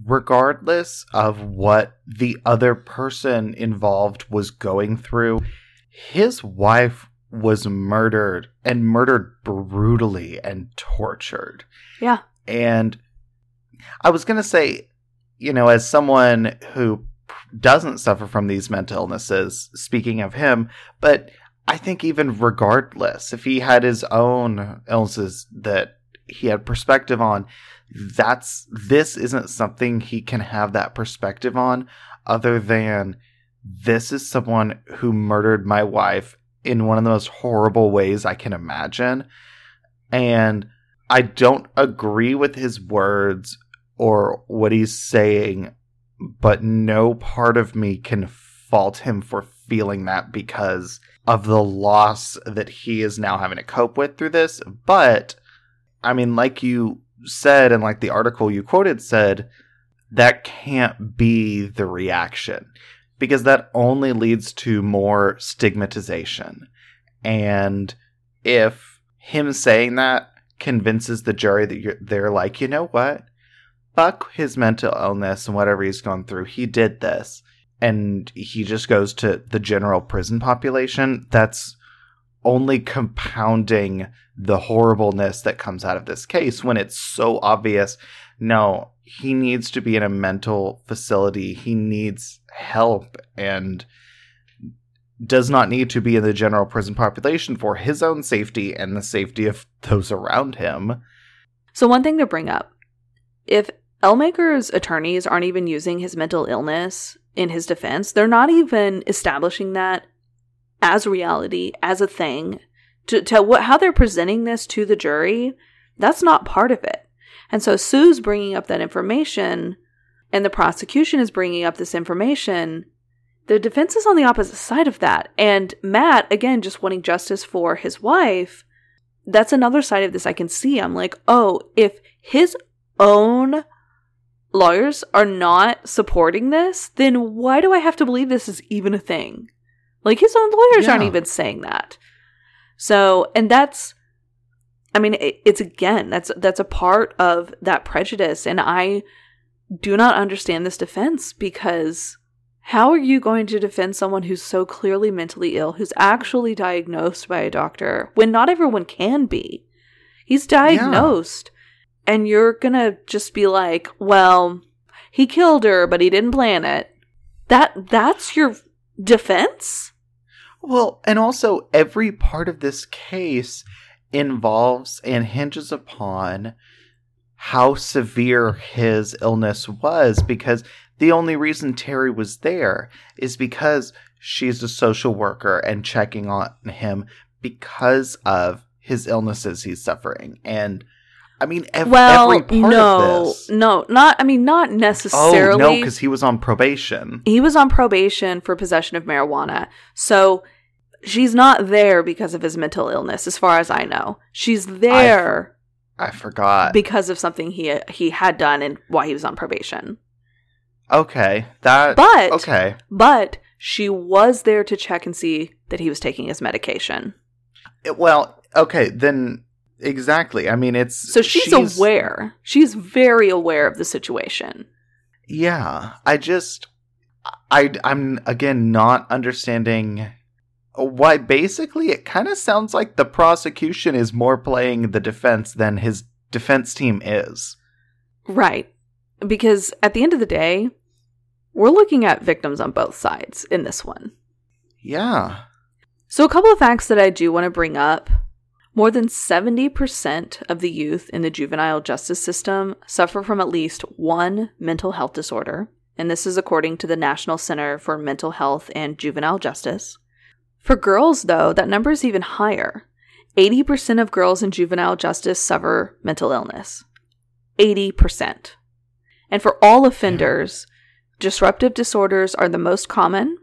regardless of what the other person involved was going through, his wife was murdered and murdered brutally and tortured. Yeah. And I was going to say, you know, as someone who doesn't suffer from these mental illnesses, speaking of him, but I think even regardless, if he had his own illnesses that he had perspective on, that's this isn't something he can have that perspective on other than this is someone who murdered my wife in one of the most horrible ways I can imagine. And I don't agree with his words or what he's saying, but no part of me can fault him for feeling that because of the loss that he is now having to cope with through this. But I mean, like you said, and like the article you quoted said, that can't be the reaction because that only leads to more stigmatization. And if him saying that convinces the jury that they're like, you know what? Fuck his mental illness and whatever he's gone through. He did this. And he just goes to the general prison population. That's only compounding the horribleness that comes out of this case when it's so obvious. No, he needs to be in a mental facility. He needs help and does not need to be in the general prison population for his own safety and the safety of those around him. So, one thing to bring up if Ellmaker's attorneys aren't even using his mental illness in his defense, they're not even establishing that as reality, as a thing, to, to what, how they're presenting this to the jury, that's not part of it. And so Sue's bringing up that information and the prosecution is bringing up this information. The defense is on the opposite side of that. And Matt, again, just wanting justice for his wife, that's another side of this I can see. I'm like, oh, if his own lawyers are not supporting this, then why do I have to believe this is even a thing? Like his own lawyers yeah. aren't even saying that. So, and that's I mean, it's again, that's that's a part of that prejudice and I do not understand this defense because how are you going to defend someone who's so clearly mentally ill, who's actually diagnosed by a doctor when not everyone can be? He's diagnosed. Yeah. And you're going to just be like, "Well, he killed her, but he didn't plan it." That that's your defense? Well, and also every part of this case involves and hinges upon how severe his illness was because the only reason Terri was there is because she's a social worker and checking on him because of his illnesses he's suffering. And I mean, ev- well, every part no, of this. no, not. I mean, not necessarily. Oh no, because he was on probation. he was on probation for possession of marijuana. So she's not there because of his mental illness, as far as I know. She's there I forgot. because of something he he had done and why he was on probation. okay, that. But okay, but she was there to check and see that he was taking his medication. It- well, okay, then exactly. I mean, it's So she's, aware. She's very aware of the situation. Yeah, I just, I, I'm again not understanding why. Basically, it kind of sounds like the prosecution is more playing the defense than his defense team is. Right. Because at the end of the day, we're looking at victims on both sides in this one. Yeah. So, a couple of facts that I do want to bring up. More than 70% of the youth in the juvenile justice system suffer from at least one mental health disorder, and this is according to the National Center for Mental Health and Juvenile Justice. For girls, though, that number is even higher. 80% of girls in juvenile justice suffer mental illness. 80%. And for all offenders, disruptive disorders are the most common,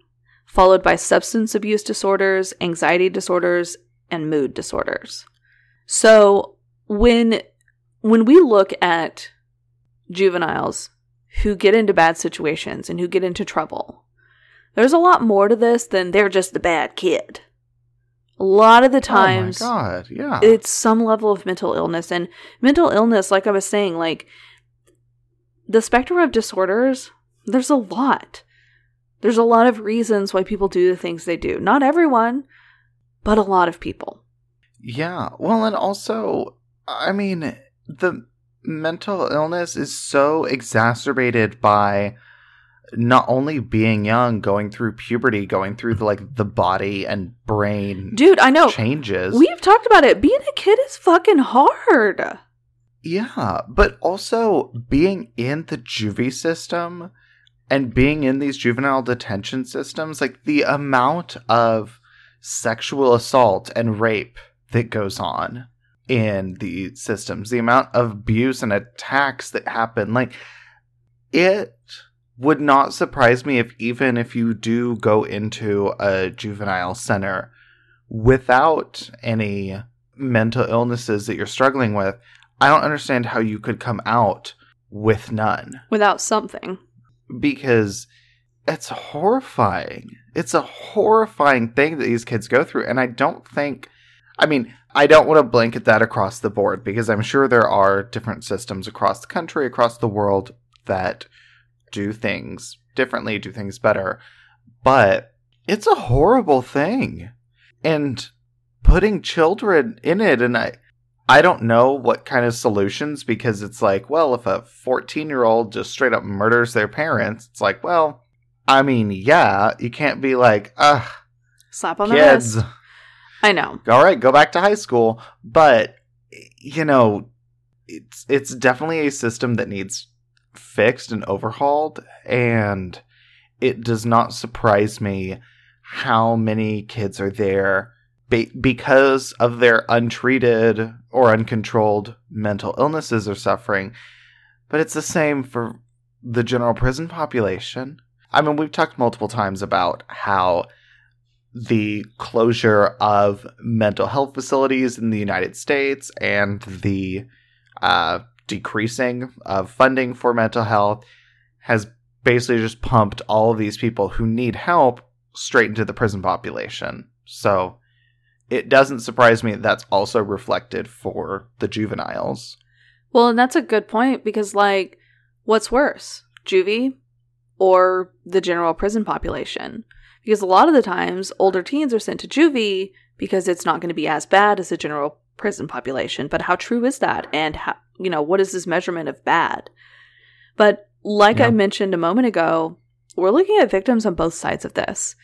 followed by substance abuse disorders, anxiety disorders, and mood disorders. So when when we look at juveniles who get into bad situations and who get into trouble, there's a lot more to this than they're just the bad kid. A lot of the times oh my god, yeah. it's some level of mental illness and mental illness like i was saying like the spectrum of disorders there's a lot there's a lot of reasons why people do the things they do not everyone but a lot of people Yeah. Well, and also, I mean, the mental illness is so exacerbated by not only being young, going through puberty, going through the, like the body and brain dude i know changes. we've talked about it being a kid is fucking hard yeah, but also being in the juvie system and being in these juvenile detention systems, like the amount of sexual assault and rape that goes on in the systems, the amount of abuse and attacks that happen, like it would not surprise me if even if you do go into a juvenile center without any mental illnesses that you're struggling with, I don't understand how you could come out with none. Without something. Because it's horrifying. It's a horrifying thing that these kids go through. And I don't think, I mean, I don't want to blanket that across the board because I'm sure there are different systems across the country, across the world that do things differently, do things better. But it's a horrible thing. And putting children in it, and I, I don't know what kind of solutions because it's like, well, if a 14 year old just straight up murders their parents, it's like, well, I mean, yeah, you can't be like, ugh, slap on the kids, wrist i know all right, go back to high school. But, you know, it's, it's definitely a system that needs fixed and overhauled. And it does not surprise me how many kids are there be- because of their untreated or uncontrolled mental illnesses or suffering. But it's the same for the general prison population. I mean, we've talked multiple times about how the closure of mental health facilities in the United States and the uh, decreasing of funding for mental health has basically just pumped all of these people who need help straight into the prison population. So it doesn't surprise me that that's also reflected for the juveniles. Well, and that's a good point because, like, what's worse, juvie or the general prison population? Because a lot of the times, older teens are sent to juvie because it's not going to be as bad as the general prison population. But how true is that? And how, you know, what is this measurement of bad? But like Yeah. I mentioned a moment ago, we're looking at victims on both sides of this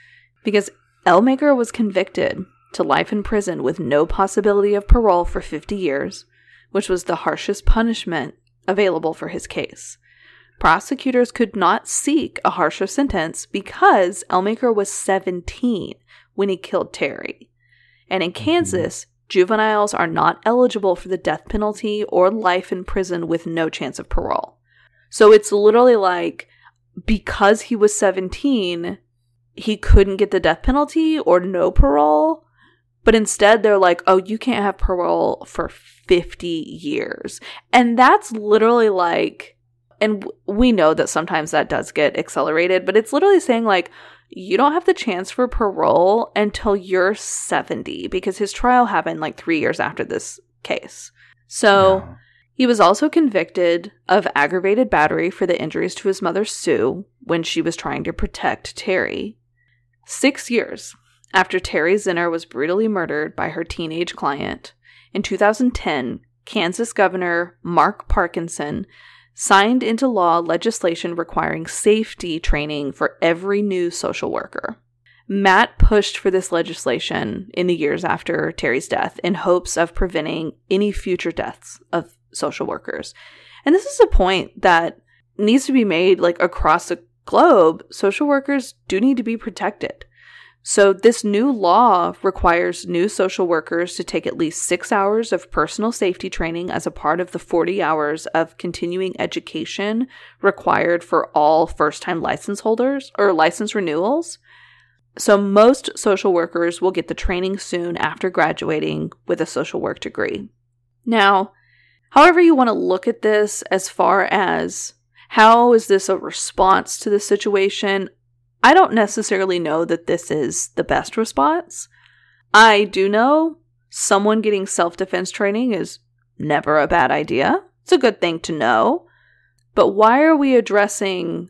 because Ellmaker was convicted to life in prison with no possibility of parole for 50 years, which was the harshest punishment available for his case. Prosecutors could not seek a harsher sentence because Ellmaker was 17 when he killed Terri. And in mm-hmm. Kansas, juveniles are not eligible for the death penalty or life in prison with no chance of parole. So it's literally like because he was 17, he couldn't get the death penalty or no parole. But instead, they're like, oh, you can't have parole for 50 years. And that's literally like, and we know that sometimes that does get accelerated, but it's literally saying, like, you don't have the chance for parole until you're 70 because his trial happened like three years after this case. So no. he was also convicted of aggravated battery for the injuries to his mother, Sue, when she was trying to protect Terri. Six years after Terri Zenner was brutally murdered by her teenage client, in 2010, Kansas Governor Mark Parkinson signed into law legislation requiring safety training for every new social worker. Matt pushed for this legislation in the years after Terri's death in hopes of preventing any future deaths of social workers. And this is a point that needs to be made like across the globe. Social workers do need to be protected. So, this new law requires new social workers to take at least six hours of personal safety training as a part of the 40 hours of continuing education required for all first time license holders or license renewals. So, most social workers will get the training soon after graduating with a social work degree. Now, however, you want to look at this as far as how is this a response to the situation? I don't necessarily know that this is the best response. I do know someone getting self defense training is never a bad idea. It's a good thing to know. But why are we addressing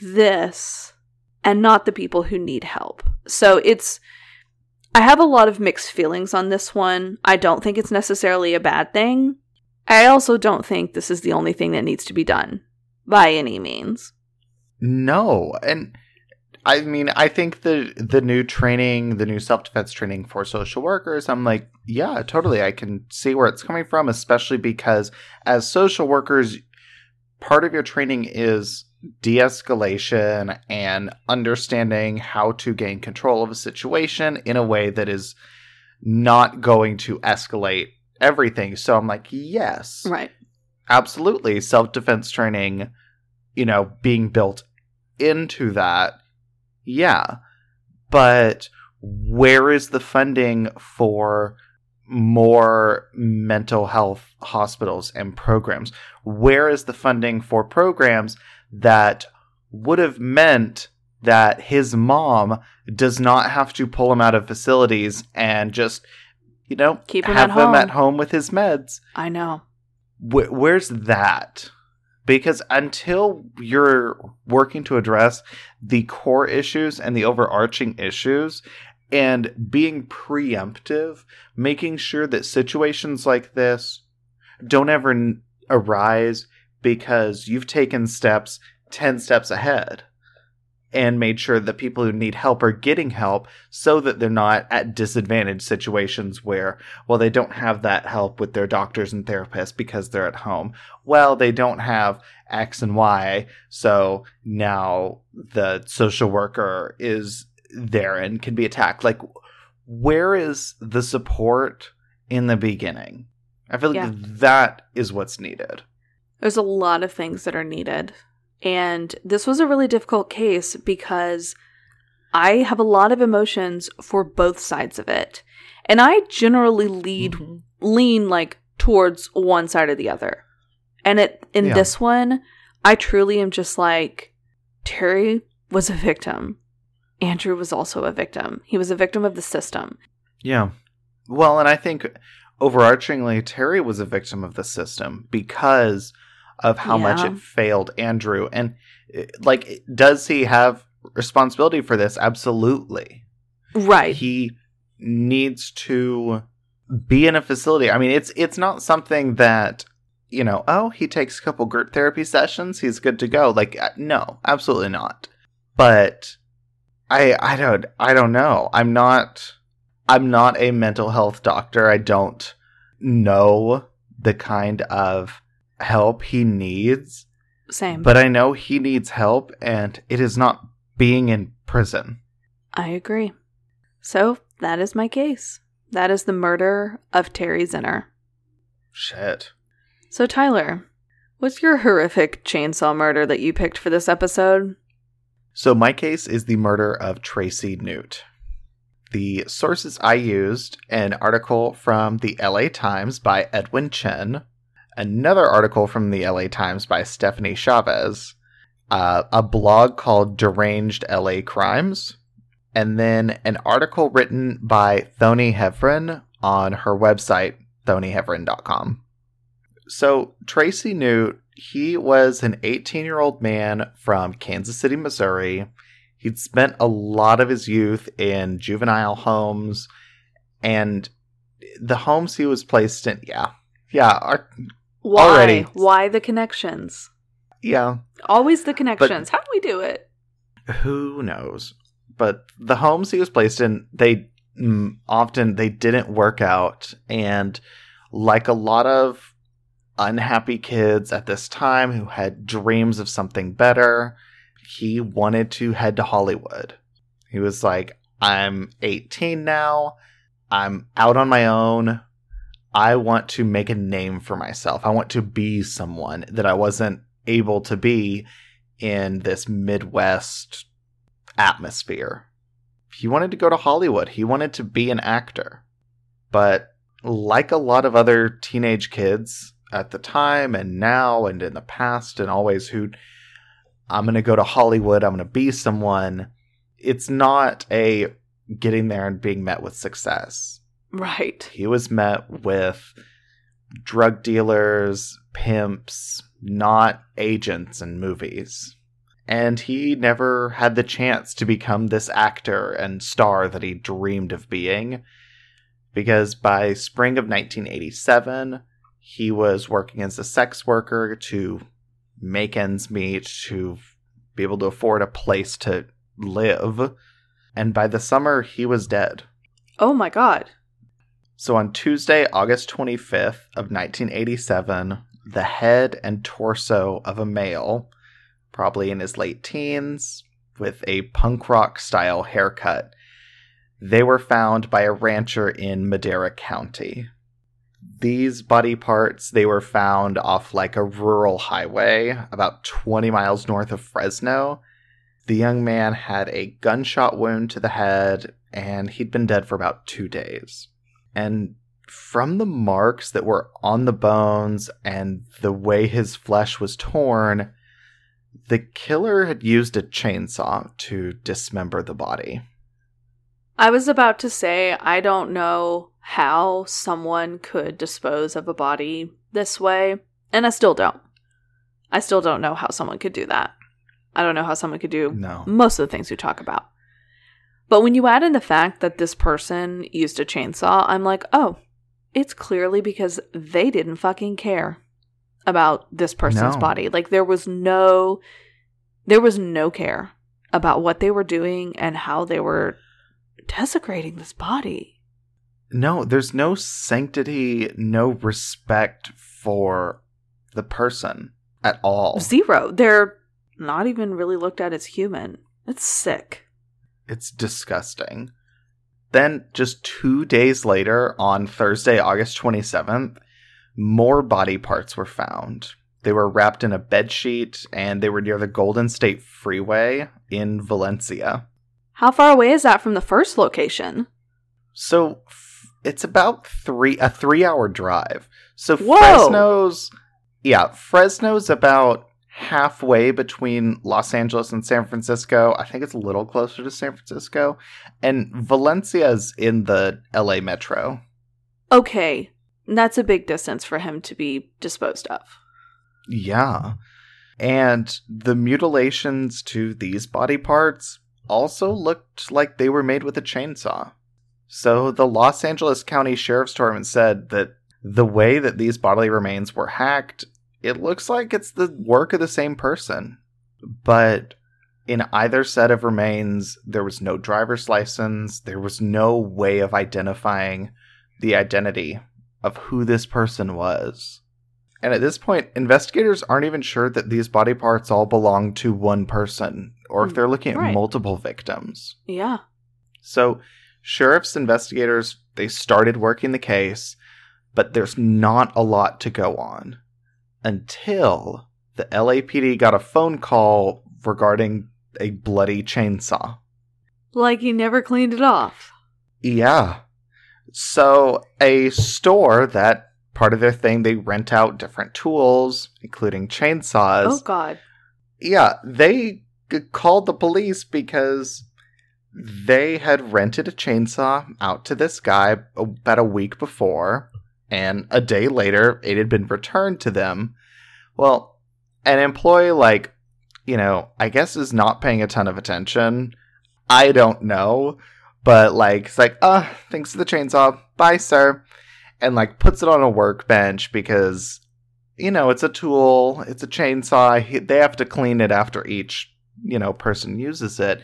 this and not the people who need help? So it's. I have a lot of mixed feelings on this one. I don't think it's necessarily a bad thing. I also don't think this is the only thing that needs to be done by any means. No. And I mean, I think the the new training, the new self defense training for social workers, I'm like, yeah, totally. I can see where it's coming from, especially because as social workers, part of your training is de escalation and understanding how to gain control of a situation in a way that is not going to escalate everything. So I'm like, yes. Right. Absolutely. Self defense training, you know, being built into that yeah. But where is the funding for more mental health hospitals and programs? Where is the funding for programs that would have meant that his mom does not have to pull him out of facilities and just, you know, keep him have at him home. at home with his meds? I know. where's that? Because until you're working to address the core issues and the overarching issues and being preemptive, making sure that situations like this don't ever arise because you've taken steps 10 steps ahead and made sure that people who need help are getting help so that they're not at disadvantaged situations where, well, they don't have that help with their doctors and therapists because they're at home. Well, they don't have X and Y, so now the social worker is there and can be attacked. Like, where is the support in the beginning? I feel like yeah. that is what's needed. There's a lot of things that are needed. And this was a really difficult case because I have a lot of emotions for both sides of it. And I generally lead mm-hmm. lean like towards one side or the other. And it in yeah. this one, I truly am just like Terri was a victim. Andrew was also a victim. He was a victim of the system. Yeah. Well, and I think overarchingly Terri was a victim of the system because of how yeah. much it failed Andrew. And like, does he have responsibility for this? Absolutely. Right. He needs to be in a facility. I mean, it's it's not something that you know. Oh, he takes a couple group therapy sessions. He's good to go. Like, uh, no, absolutely not. But I I don't I don't know. I'm not I'm not a mental health doctor. I don't know the kind of help he needs. Same. But I know he needs help, and it is not being in prison. I agree. So that is my case. That is the murder of Terri Zenner. Shit. So, Tyler, what's your horrific chainsaw murder that you picked for this episode? So, my case is the murder of Tracy Newt. The sources I used an article from the LA Times by Edwin Chen, another article from the LA Times by Stephanie Chavez, uh, a blog called Deranged LA Crimes, and then an article written by Thony Hevron on her website, thonyhevron.com. So, Tracy Newt, he was an 18 year old man from Kansas City, Missouri. He'd spent a lot of his youth in juvenile homes, and the homes he was placed in, yeah, yeah, are, Why? Already. Why the connections? yeah, Always the connections. How do we do it? who knows but the homes he was placed in they mm, often they didn't work out and like a lot of unhappy kids at this time who had dreams of something better he wanted to head to hollywood he was like i'm 18 now i'm out on my own i want to make a name for myself i want to be someone that i wasn't able to be in this Midwest atmosphere. He wanted to go to Hollywood. He wanted to be an actor. But like a lot of other teenage kids at the time and now and in the past and always who I'm going to go to Hollywood, I'm going to be someone, it's not a getting there and being met with success. Right. He was met with drug dealers, pimps, not agents in movies. And he never had the chance to become this actor and star that he dreamed of being. Because by spring of 1987, he was working as a sex worker to make ends meet, to be able to afford a place to live. And by the summer, he was dead. Oh my god. So on Tuesday, August 25th of 1987, the head and torso of a male, probably in his late teens, with a punk rock style haircut, they were found by a rancher in Madera County. These body parts, they were found off like a rural highway about 20 miles north of Fresno. The young man had a gunshot wound to the head, and he'd been dead for about two days. And from the marks that were on the bones and the way his flesh was torn, the killer had used a chainsaw to dismember the body. I was about to say, I don't know how someone could dispose of a body this way, and I still don't. I still don't know how someone could do that. I don't know how someone could do No. most of the things we talk about. But when you add in the fact that this person used a chainsaw, I'm like, oh, it's clearly because they didn't fucking care about this person's No. body. Like there was no there was no care about what they were doing and how they were desecrating this body. No, there's no sanctity, no respect for the person at all. Zero. They're not even really looked at as human. It's sick. It's disgusting. Then, just two days later, on Thursday, August 27th, more body parts were found. They were wrapped in a bed sheet and they were near the Golden State Freeway in Valencia. How far away is that from the first location? So f- it's about three a three hour drive. So Whoa. Fresno's yeah, Fresno's about halfway between Los Angeles and San Francisco. I think it's a little closer to San Francisco. And Valencia's in the LA metro. Okay, that's a big distance for him to be disposed of. Yeah. And the mutilations to these body parts also looked like they were made with a chainsaw. So the Los Angeles County Sheriff's Department said that the way that these bodily remains were hacked, it looks like it's the work of the same person. But in either set of remains, there was no driver's license, there was no way of identifying the identity of who this person was. And at this point, investigators aren't even sure that these body parts all belong to one person or if they're mm, looking at Right. multiple victims. Yeah. So, Sheriff's investigators, they started working the case, but there's not a lot to go on until the LAPD got a phone call regarding a bloody chainsaw. Like he never cleaned it off. Yeah. So, a store that part of their thing, they rent out different tools, including chainsaws. Oh, God. Yeah, they called the police because they had rented a chainsaw out to this guy about a week before, and a day later, it had been returned to them. Well, an employee, like, you know, I guess is not paying a ton of attention. I don't know. But, like, it's like, ah, uh, thanks for the chainsaw. Bye, sir. And, like, puts it on a workbench because, you know, it's a tool, it's a chainsaw. They have to clean it after each, you know, person uses it.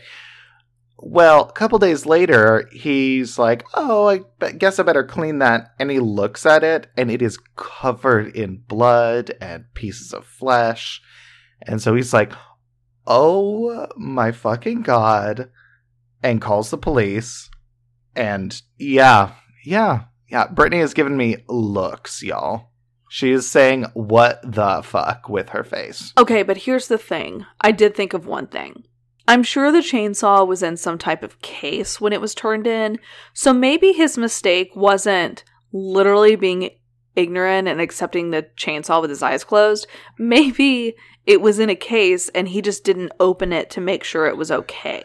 Well, a couple days later, he's like, "Oh, I guess I better clean that." And he looks at it, and it is covered in blood and pieces of flesh. And so he's like, "Oh my fucking god!" and calls the police. And yeah, yeah, yeah. Brittany has given me looks, y'all. She is saying, "What the fuck?" with her face. Okay, but here's the thing. I did think of one thing. I'm sure the chainsaw was in some type of case when it was turned in, so maybe his mistake wasn't literally being ignorant and accepting the chainsaw with his eyes closed. Maybe it was in a case and he just didn't open it to make sure it was okay.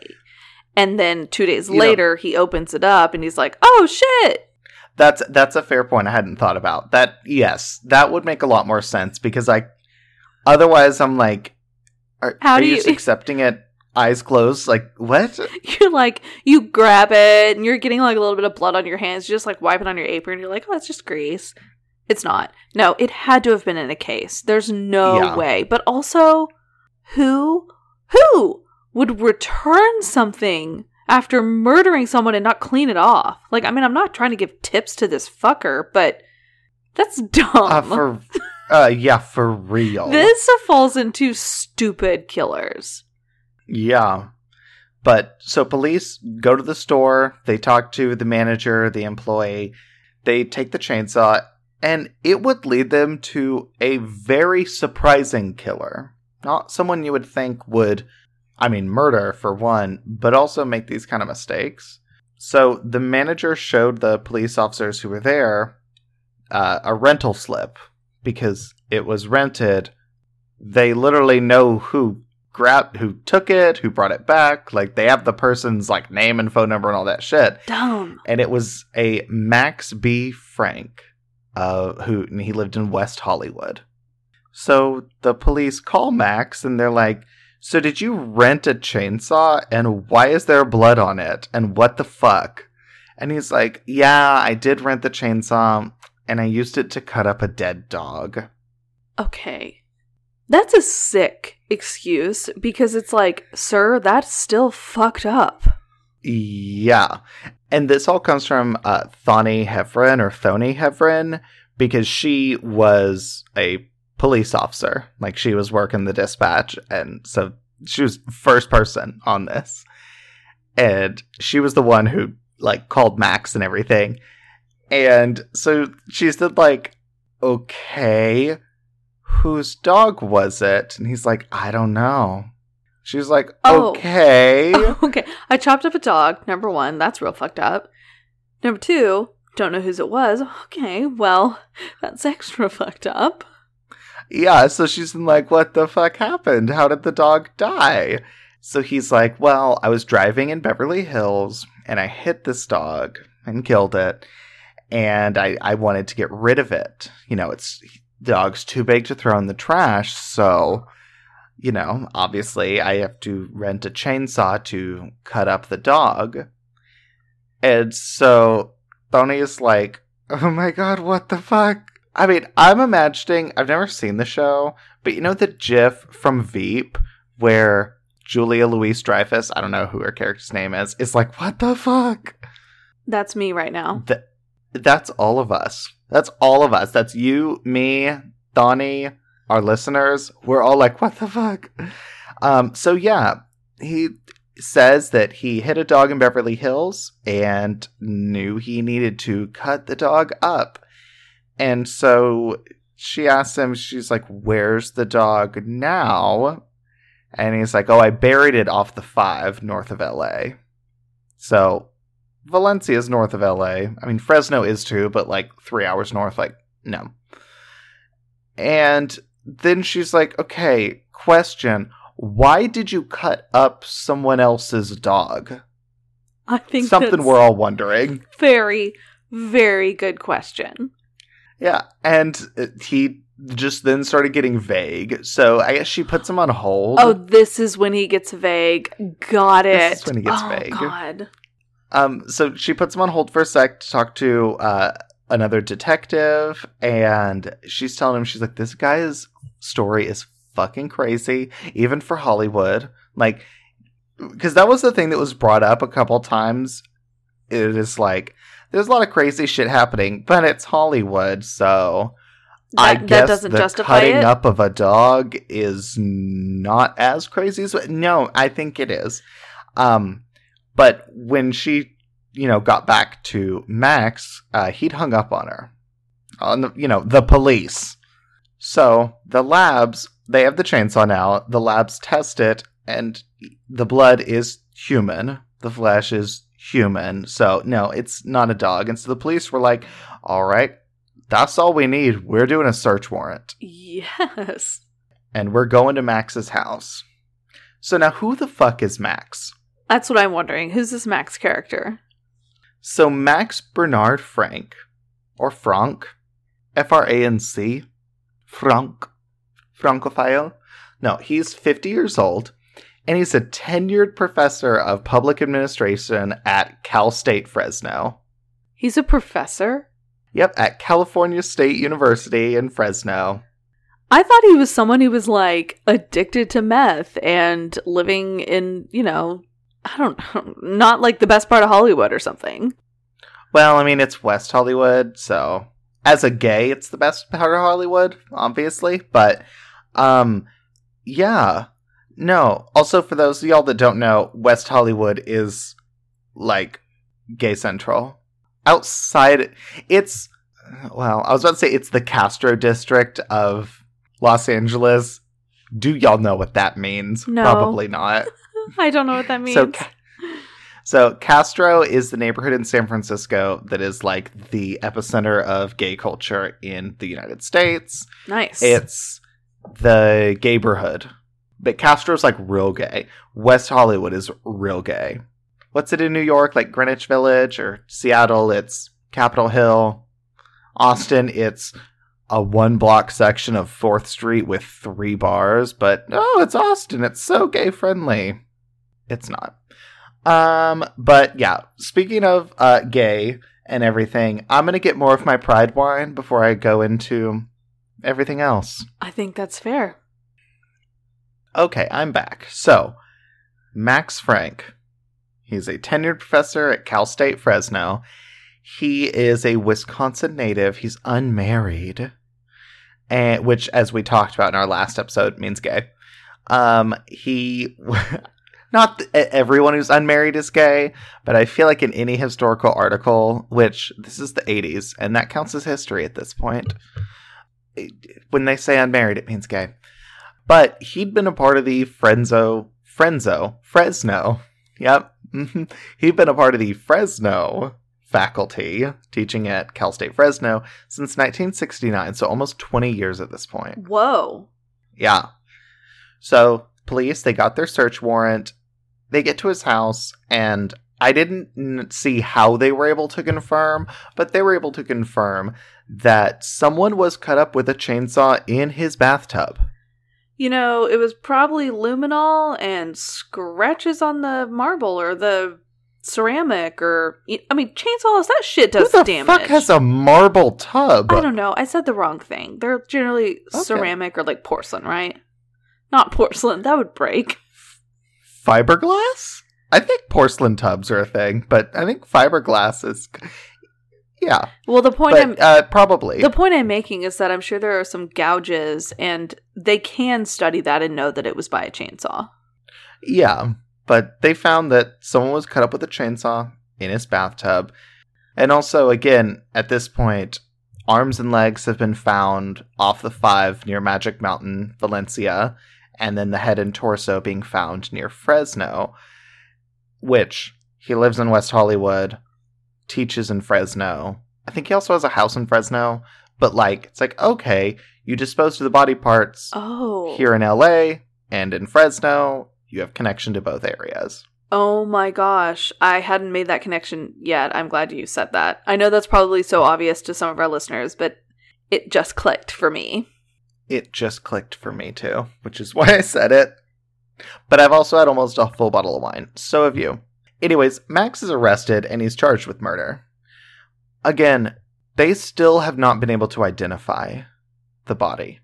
And then two days you later, know, he opens it up and he's like, "Oh shit!" That's that's a fair point. I hadn't thought about that. Yes, that would make a lot more sense because I, otherwise, I'm like, are, How are do you, you accepting it eyes closed. Like, what? You're like, you grab it and you're getting like a little bit of blood on your hands. You just like wipe it on your apron. You're like, oh, it's just grease. It's not. No, it had to have been in a case. There's no yeah. way. But also, who, who would return something after murdering someone and not clean it off? Like, I mean, I'm not trying to give tips to this fucker, but that's dumb. Uh, for, uh, yeah, for real. this falls into stupid killers. Yeah. But so police go to the store, they talk to the manager, the employee, they take the chainsaw, and it would lead them to a very surprising killer. Not someone you would think would, I mean, murder for one, but also make these kind of mistakes. So the manager showed the police officers who were there uh, a rental slip because it was rented. They literally know who grab who took it, who brought it back. Like they have the person's like name and phone number and all that shit. Dumb. And it was a Max B. Franc, uh, who he lived in West Hollywood. So the police call Max and they're like, "So did you rent a chainsaw? And why is there blood on it? And what the fuck?" And he's like, "Yeah, I did rent the chainsaw, and I used it to cut up a dead dog." Okay. That's a sick excuse because it's like, sir, that's still fucked up. Yeah. And this all comes from uh, Thani Hevrin or Thony Hevren because she was a police officer. Like she was working the dispatch. And so she was first person on this. And she was the one who like called Max and everything. And so she said like, okay, whose dog was it? And he's like, I don't know. She's like, oh. okay. Okay. I chopped up a dog, number one. That's real fucked up. Number two, don't know whose it was. Okay, well, that's extra fucked up. Yeah, so she's like, what the fuck happened? How did the dog die? So he's like, well, I was driving in Beverly Hills and I hit this dog and killed it. And I, I wanted to get rid of it. You know, it's dog's too big to throw in the trash, so you know, obviously I have to rent a chainsaw to cut up the dog. And so Tony is like, oh my god, what the fuck? I mean, I'm imagining, I've never seen the show, but you know the GIF from Veep where Julia Louise Dreyfus, I don't know who her character's name is, is like, what the fuck? That's me right now. Th- that's all of us. That's all of us. That's you, me, Donnie, our listeners. We're all like, what the fuck? Um, so yeah, he says that he hit a dog in Beverly Hills and knew he needed to cut the dog up. And so she asks him, she's like, Where's the dog now? And he's like, Oh, I buried it off the five north of LA. So Valencia is north of LA. I mean, Fresno is too, but like three hours north, like, no. And then she's like, Okay, question why did you cut up someone else's dog? I think Something we're all wondering. very, very good question. Yeah, and uh, he just then started getting vague. So I guess she puts him on hold. Oh, this is when he gets vague. Got it. This is when he gets oh, vague. God. Um, so she puts him on hold for a sec to talk to uh, another detective, and she's telling him she's like, "This guy's story is fucking crazy, even for Hollywood." Like, because that was the thing that was brought up a couple times. It is like there's a lot of crazy shit happening, but it's Hollywood, so I That, that guess doesn't the justify cutting it. up of a dog is not as crazy as no. I think it is. Um, but when she, you know, got back to Max, uh, he'd hung up on her, on the, you know, the police. So the labs, they have the chainsaw now. The labs test it, and the blood is human. The flesh is human. So no, it's not a dog. And so the police were like, "All right, that's all we need. We're doing a search warrant, Yes. and we're going to Max's house." So now, who the fuck is Max? That's what I'm wondering. Who's this Max character? So Max Bernard Franc, or Franc, F R A N C, Franc, Francophile. No, he's 50 years old, and he's a tenured professor of public administration at Cal State Fresno. He's a professor? Yep, at California State University in Fresno. I thought he was someone who was like addicted to meth and living in, you know, I don't know, not like the best part of Hollywood or something. Well, I mean, it's West Hollywood, so as a gay, it's the best part of Hollywood, obviously. But, um, yeah, no. Also, for those of y'all that don't know, West Hollywood is like gay central. Outside, it's well, I was about to say it's the Castro district of Los Angeles. Do y'all know what that means? No. Probably not. I don't know what that means. So, so Castro is the neighborhood in San Francisco that is like the epicenter of gay culture in the United States. nice. It's the gayborhood, but Castro's like real gay. West Hollywood is real gay. What's it in New York? Like Greenwich Village or Seattle? It's Capitol Hill. Austin, it's a one block section of 4th Street with three bars, but oh, it's Austin. It's so gay friendly. It's not. Um, but yeah, speaking of uh gay and everything, I'm gonna get more of my pride wine before I go into everything else. I think that's fair. Okay, I'm back. So, Max Franc. He's a tenured professor at Cal State Fresno. He is a Wisconsin native. He's unmarried, and which, as we talked about in our last episode, means gay. Um, he, not th- everyone who's unmarried is gay, but I feel like in any historical article, which this is the 80s, and that counts as history at this point, when they say unmarried, it means gay. But he'd been a part of the Frenzo, Frenzo, Fresno. Yep. mhm. He'd been a part of the Fresno faculty teaching at Cal State Fresno since 1969, so almost 20 years at this point. Whoa. Yeah. So, police, they got their search warrant. They get to his house, and I didn't see how they were able to confirm, but they were able to confirm that someone was cut up with a chainsaw in his bathtub. You know, it was probably luminol and scratches on the marble or the ceramic or I mean chainsaws that shit does Who the damage. fuck has a marble tub? I don't know. I said the wrong thing. They're generally Okay. ceramic or like porcelain, right? Not porcelain. That would break. Fiberglass? I think porcelain tubs are a thing, but I think fiberglass is. Yeah, Well, the point I'm uh, probably. the point I'm making is that I'm sure there are some gouges and they can study that and know that it was by a chainsaw. Yeah. But they found that someone was cut up with a chainsaw in his bathtub. And also, again, at this point, arms and legs have been found off the five near Magic Mountain, Valencia, and then the head and torso being found near Fresno, which he lives in West Hollywood, teaches in Fresno. I think he also has a house in Fresno, but like, it's like, okay, you disposed of the body parts Oh. here in LA and in Fresno, you have connection to both areas. Oh my gosh. I hadn't made that connection yet. I'm glad you said that. I know that's probably so obvious to some of our listeners, but it just clicked for me. It just clicked for me too, which is why I said it. But I've also had almost a full bottle of wine. So have you. Anyways, Max is arrested and he's charged with murder. Again, they still have not been able to identify the body.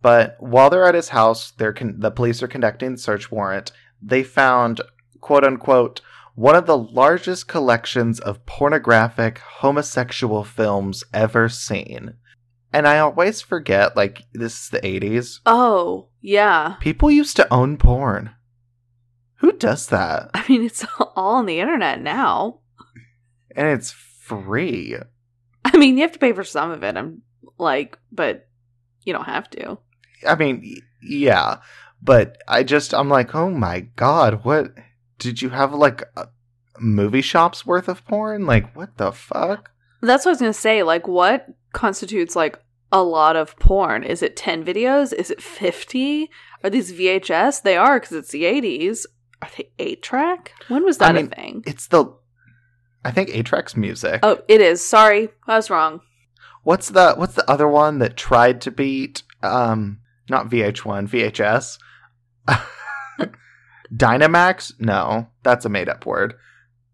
But while they're at his house, they're con- the police are conducting a search warrant. They found, quote unquote, one of the largest collections of pornographic homosexual films ever seen. And I always forget, like, this is the 80s. Oh, yeah. People used to own porn. Who does that? I mean, it's all on the internet now. And it's free. I mean, you have to pay for some of it. I'm like, but you don't have to. I mean, yeah. But I just, I'm like, oh my god, what? Did you have like a movie shop's worth of porn? Like, what the fuck? That's what I was going to say. Like, what constitutes like a lot of porn? Is it 10 videos? Is it 50? Are these VHS? They are because it's the 80s. Are they 8 track? When was that I mean, a thing? It's the, I think 8 tracks music. Oh, it is. Sorry. I was wrong. What's the, what's the other one that tried to beat, um, not VH1, VHS? Dynamax? No, that's a made up word.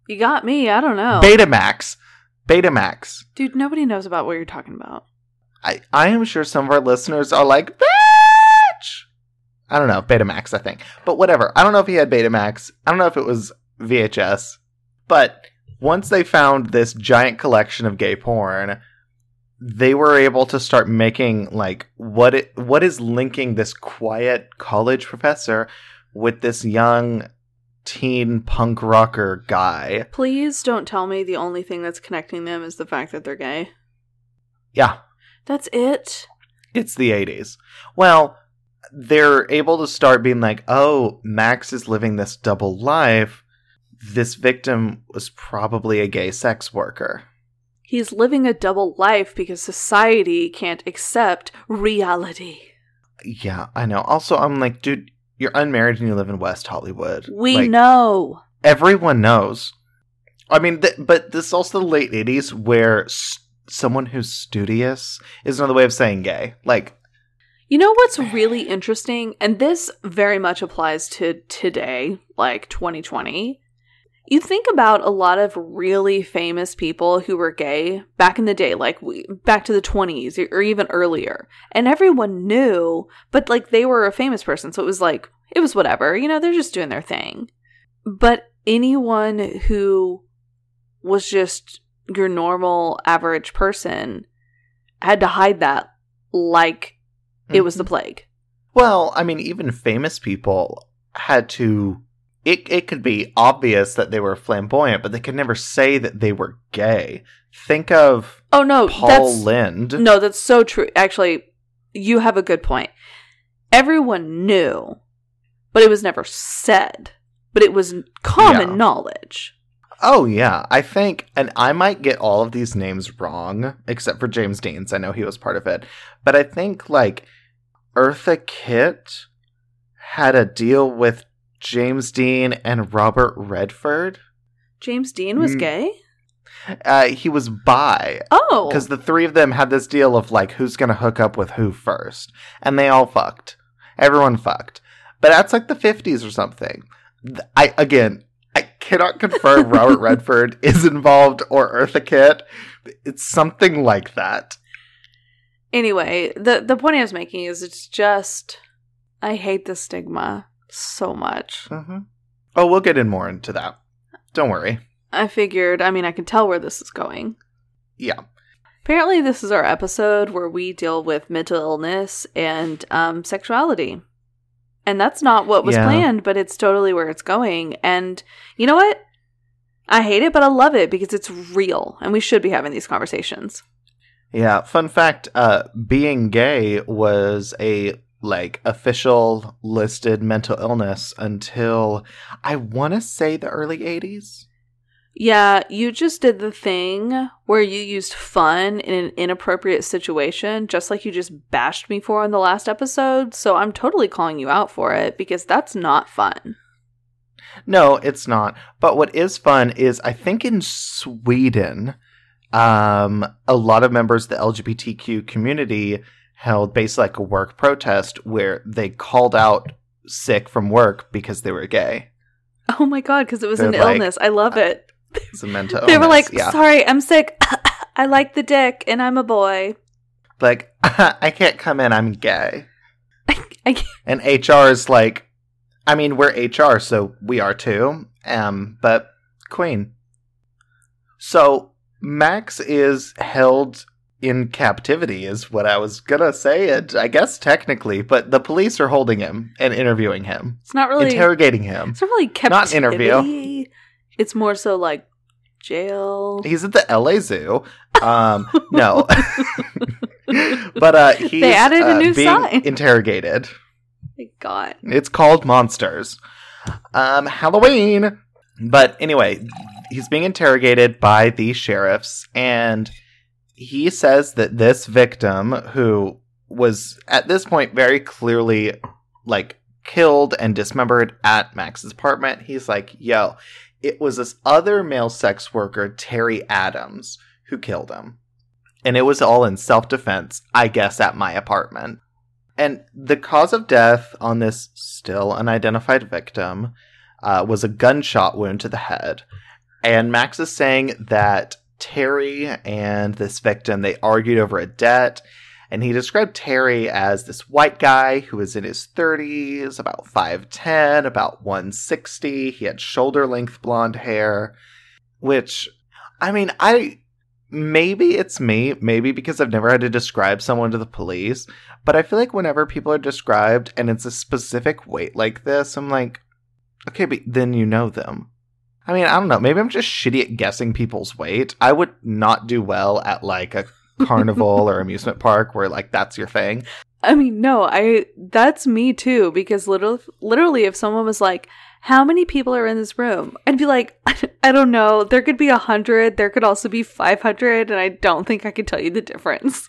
You got me. I don't know. Betamax. Betamax. Dude, nobody knows about what you're talking about. I, I am sure some of our listeners are like, bitch! I don't know, Betamax, I think. But whatever. I don't know if he had Betamax. I don't know if it was VHS. But once they found this giant collection of gay porn, they were able to start making like what it what is linking this quiet college professor with this young teen punk rocker guy. Please don't tell me the only thing that's connecting them is the fact that they're gay. Yeah, That's it. It's the 80s. Well, they're able to start being like, oh, Max is living this double life. This victim was probably a gay sex worker. He's living a double life because society can't accept reality. Yeah, I know. Also, I'm like, dude, you're unmarried and you live in West Hollywood. We Like, know. Everyone knows. I mean, th- but this is also the late 80s where s- someone who's studious is another way of saying gay. Like, You know what's really interesting? And this very much applies to today, like 2020. You think about a lot of really famous people who were gay back in the day, like we, back to the 20s or even earlier, and everyone knew, but like they were a famous person, so it was like, it was whatever, you know, they're just doing their thing. But anyone who was just your normal average person had to hide that like it was the mm-hmm. plague. Well, I mean, even famous people had to. It it could be obvious that they were flamboyant, but they could never say that they were gay. Think of Oh no, Paul that's Lynde. no, that's so true. Actually, you have a good point. Everyone knew, but it was never said. But it was common Yeah. knowledge. Oh yeah, I think, and I might get all of these names wrong, except for James Dean's. I know he was part of it, but I think like Eartha Kitt had a deal with James Dean and Robert Redford. James Dean was Mm. gay. Uh, he was bi. Oh, because the three of them had this deal of like who's gonna hook up with who first, and they all fucked. Everyone fucked, but that's like the fifties or something. I again, I cannot confirm Robert Redford is involved or Eartha Kitt. It's something like that. anyway, the the point I was making is it's just I hate the stigma so much. hmm Oh, we'll get in more into that. Don't worry. I figured. I mean, I can tell where this is going. Yeah. Apparently, this is our episode where we deal with mental illness and um, sexuality. And that's not what was Yeah. planned, but it's totally where it's going. And you know what? I hate it, but I love it because it's real and we should be having these conversations. Yeah, fun fact, uh being gay was a like official listed mental illness until I want to say the early 80s. Yeah, you just did the thing where you used fun in an inappropriate situation, just like you just bashed me for in the last episode. So I'm totally calling you out for it because that's not fun. No, it's not. But what is fun is I think in Sweden, um, a lot of members of the LGBTQ community held basically like a work protest where they called out sick from work because they were gay. Oh my god, because it was an They're like- illness. I love it. It's a mental they were like, yeah. sorry, I'm sick. I like the dick and I'm a boy. like I can't come in, I'm gay. I can't- And HR is like, I mean, we're HR, so we are too. Um, but Queen. So Max is held in captivity, is what I was gonna say. And I guess technically, but the police are holding him and interviewing him, It's not really interrogating him. it's not really Not captivity. interview. It's more so like jail. He's at the LA Zoo. Um, no, but uh, he's They added a uh, new being sign. interrogated. my god. It's called Monsters. Um, Halloween. But anyway, he's being interrogated by the sheriffs, and he says that this victim, who was at this point very clearly like killed and dismembered at Max's apartment, he's like, yo, it was this other male sex worker, Terry Adams, who killed him. And it was all in self defense, I guess, at my apartment. And the cause of death on this still unidentified victim uh, was a gunshot wound to the head. And Max is saying that Terry and this victim they argued over a debt, and he described Terry as this white guy who was in his 30s, about 5'10, about 160. He had shoulder length blonde hair, which I mean, I maybe it's me, maybe because I've never had to describe someone to the police, but I feel like whenever people are described and it's a specific weight like this, I'm like, okay, but then you know them. I mean, I don't know. Maybe I'm just shitty at guessing people's weight. I would not do well at like a carnival or amusement park where like that's your thing. I mean, no, I that's me too because literally literally if someone was like, "How many people are in this room?" I'd be like, "I don't know. There could be a 100, there could also be 500, and I don't think I could tell you the difference."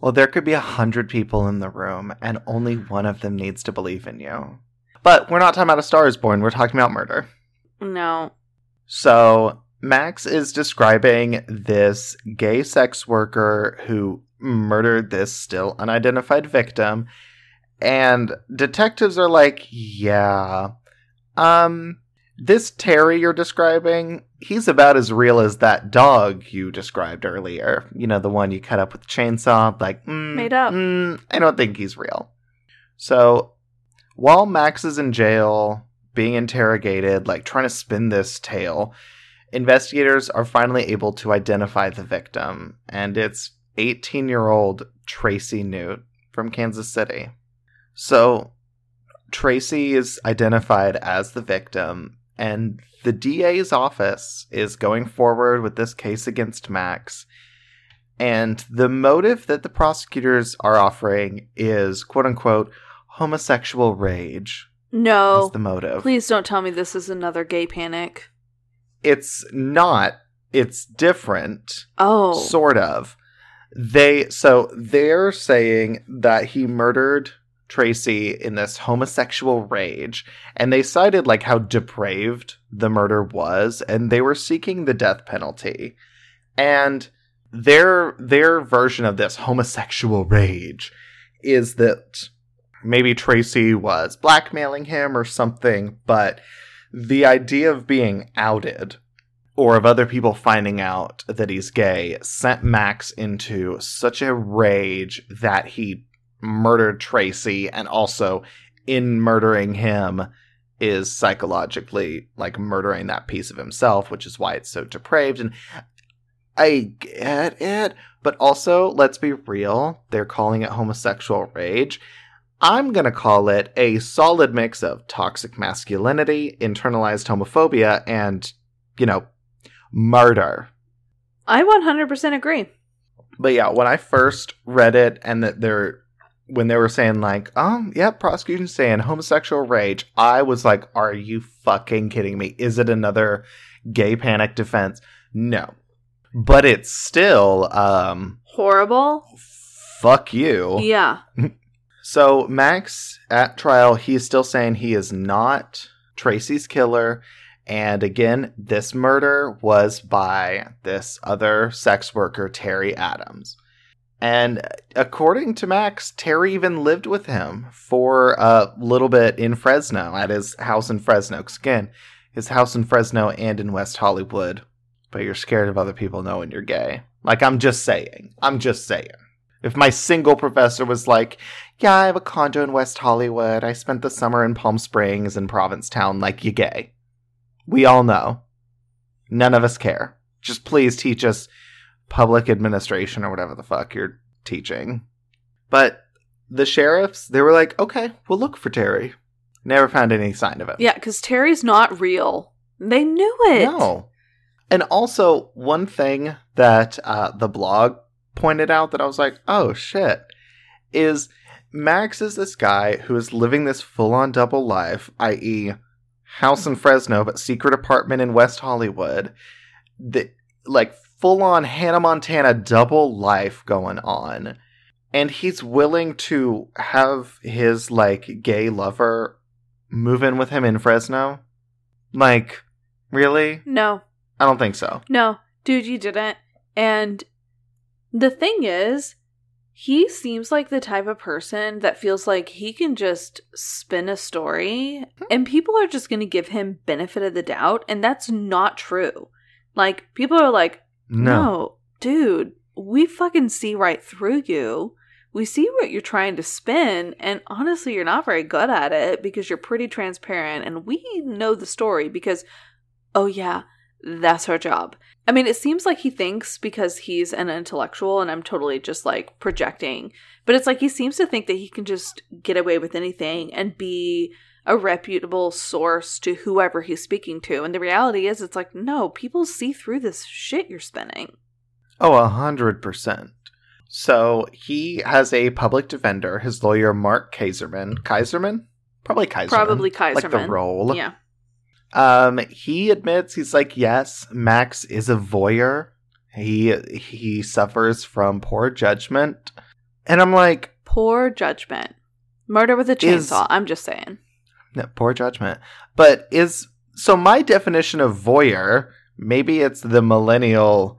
Well, there could be a hundred people in the room, and only one of them needs to believe in you. But we're not talking about a Star is Born. We're talking about murder. No. So Max is describing this gay sex worker who murdered this still unidentified victim, and detectives are like, "Yeah, um, this Terry you're describing, he's about as real as that dog you described earlier. You know, the one you cut up with chainsaw. Like, mm, Made up. mm, I don't think he's real." So while Max is in jail, being interrogated, like trying to spin this tale, investigators are finally able to identify the victim, and it's 18 year old Tracy Newt from Kansas City. So Tracy is identified as the victim, and the DA's office is going forward with this case against Max. And the motive that the prosecutors are offering is quote unquote homosexual rage No. is the motive. Please don't tell me this is another gay panic. It's not. It's different. Oh. Sort of. They so they're saying that he murdered Tracy in this homosexual rage, and they cited like how depraved the murder was, and they were seeking the death penalty. And their their version of this homosexual rage is that maybe Tracy was blackmailing him or something, but the idea of being outed or of other people finding out that he's gay sent Max into such a rage that he murdered Tracy and also in murdering him is psychologically like murdering that piece of himself, which is why it's so depraved. And I get it, but also let's be real, they're calling it homosexual rage. I'm going to call it a solid mix of toxic masculinity, internalized homophobia, and, you know, murder. I 100% agree. But yeah, when I first read it and that they're when they were saying like, "Oh, yeah, prosecution saying homosexual rage, I was like, are you fucking kidding me? Is it another gay panic defense? No. But it's still um Horrible. fuck you. Yeah. So Max at trial, he's still saying he is not Tracy's killer. And again, this murder was by this other sex worker, Terry Adams. And according to Max, Terry even lived with him for a little bit in Fresno, at his house in Fresno. again, his house in Fresno and in West Hollywood. But you're scared of other people knowing you're gay. Like, I'm just saying. I'm just saying. If my single professor was like, yeah, I have a condo in West Hollywood. I spent the summer in Palm Springs and Provincetown, like, you gay. We all know. None of us care. Just please teach us public administration or whatever the fuck you're teaching. But the sheriffs, they were like, okay, we'll look for Terry. Never found any sign of it. Yeah, because Terry's not real. They knew it. No. And also, one thing that uh, the blog pointed out that I was like, oh shit, is Max is this guy who is living this full on double life, i.e., house in Fresno, but secret apartment in West Hollywood. The, like, full on Hannah Montana double life going on. And he's willing to have his, like, gay lover move in with him in Fresno? Like, really? No. I don't think so. No. Dude, you didn't. And the thing is, he seems like the type of person that feels like he can just spin a story hmm. and people are just going to give him benefit of the doubt and that's not true. Like people are like, No. "No, dude, we fucking see right through you. We see what you're trying to spin and honestly, you're not very good at it because you're pretty transparent and we know the story because oh yeah, that's our job. I mean, it seems like he thinks because he's an intellectual, and I'm totally just like projecting, but it's like he seems to think that he can just get away with anything and be a reputable source to whoever he's speaking to. And the reality is, it's like, no, people see through this shit you're spinning. Oh, a hundred percent. So he has a public defender, his lawyer Mark Kaiserman. Kaiserman? Probably Kaiserman. Probably Kaiserman. Like the role. Yeah. Um, he admits he's like, yes, Max is a voyeur. He he suffers from poor judgment. And I'm like, Poor judgment. Murder with a Is- chainsaw. I'm just saying. No, poor judgment. But is so my definition of voyeur, maybe it's the millennial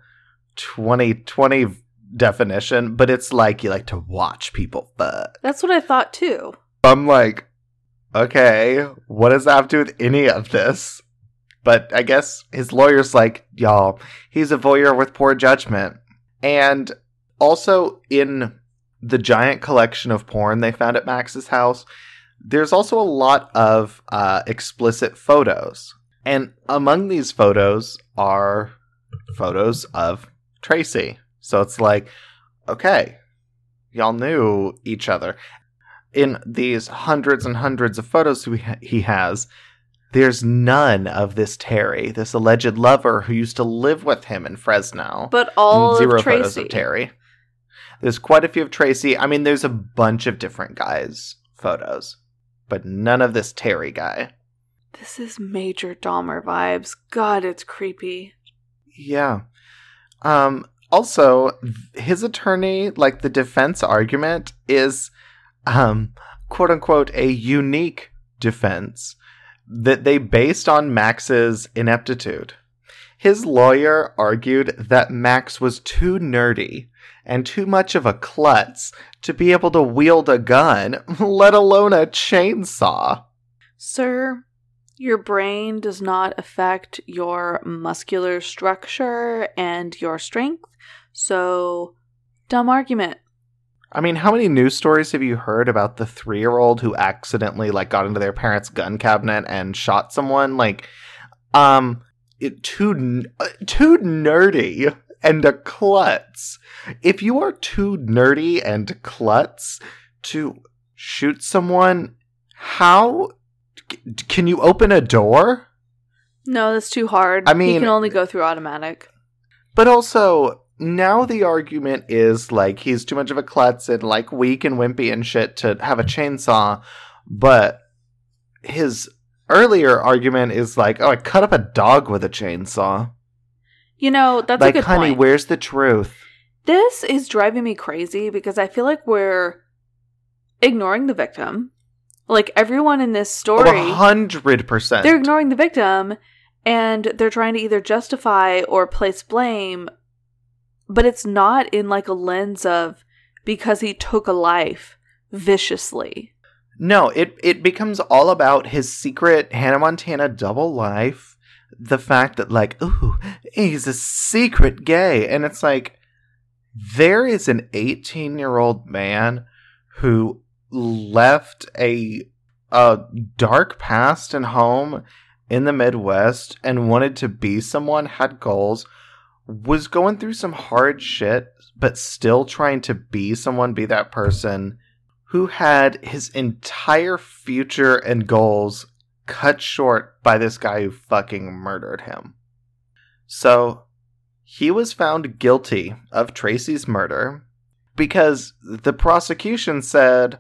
2020 definition, but it's like you like to watch people fuck. That's what I thought too. I'm like, okay, what does that have to do with any of this? But I guess his lawyer's like, y'all, he's a voyeur with poor judgment. And also in the giant collection of porn they found at Max's house, there's also a lot of uh, explicit photos. And among these photos are photos of Tracy. So it's like, okay, y'all knew each other. In these hundreds and hundreds of photos he ha- he has, there's none of this Terry, this alleged lover who used to live with him in Fresno. But all Zero of Tracy. photos of Terry. There's quite a few of Tracy. I mean, there's a bunch of different guys' photos, but none of this Terry guy. This is major Dahmer vibes. God, it's creepy. Yeah. Um also his attorney like the defense argument is um quote unquote a unique defense that they based on Max's ineptitude. His lawyer argued that Max was too nerdy and too much of a klutz to be able to wield a gun, let alone a chainsaw. Sir, your brain does not affect your muscular structure and your strength, so dumb argument. I mean, how many news stories have you heard about the three-year-old who accidentally like got into their parents' gun cabinet and shot someone? Like, um, it, too uh, too nerdy and a klutz. If you are too nerdy and klutz to shoot someone, how c- can you open a door? No, that's too hard. I mean, you can only go through automatic. But also, now the argument is like he's too much of a klutz and like weak and wimpy and shit to have a chainsaw. But his earlier argument is like, oh, I cut up a dog with a chainsaw. You know, that's like, a good honey, point. where's the truth? This is driving me crazy because I feel like we're ignoring the victim. Like everyone in this Oh, story, a hundred percent. they're ignoring the victim and they're trying to either justify or place blame, but it's not in like a lens of because he took a life viciously. No, it it becomes all about his secret Hannah Montana double life. The fact that like, ooh, he's a secret gay, and it's like there is an 18 year old man who left a a dark past and home in the Midwest and wanted to be someone, had goals, was going through some hard shit, but still trying to be someone, be that person who had his entire future and goals cut short by this guy who fucking murdered him. So, he was found guilty of Tracy's murder because the prosecution said,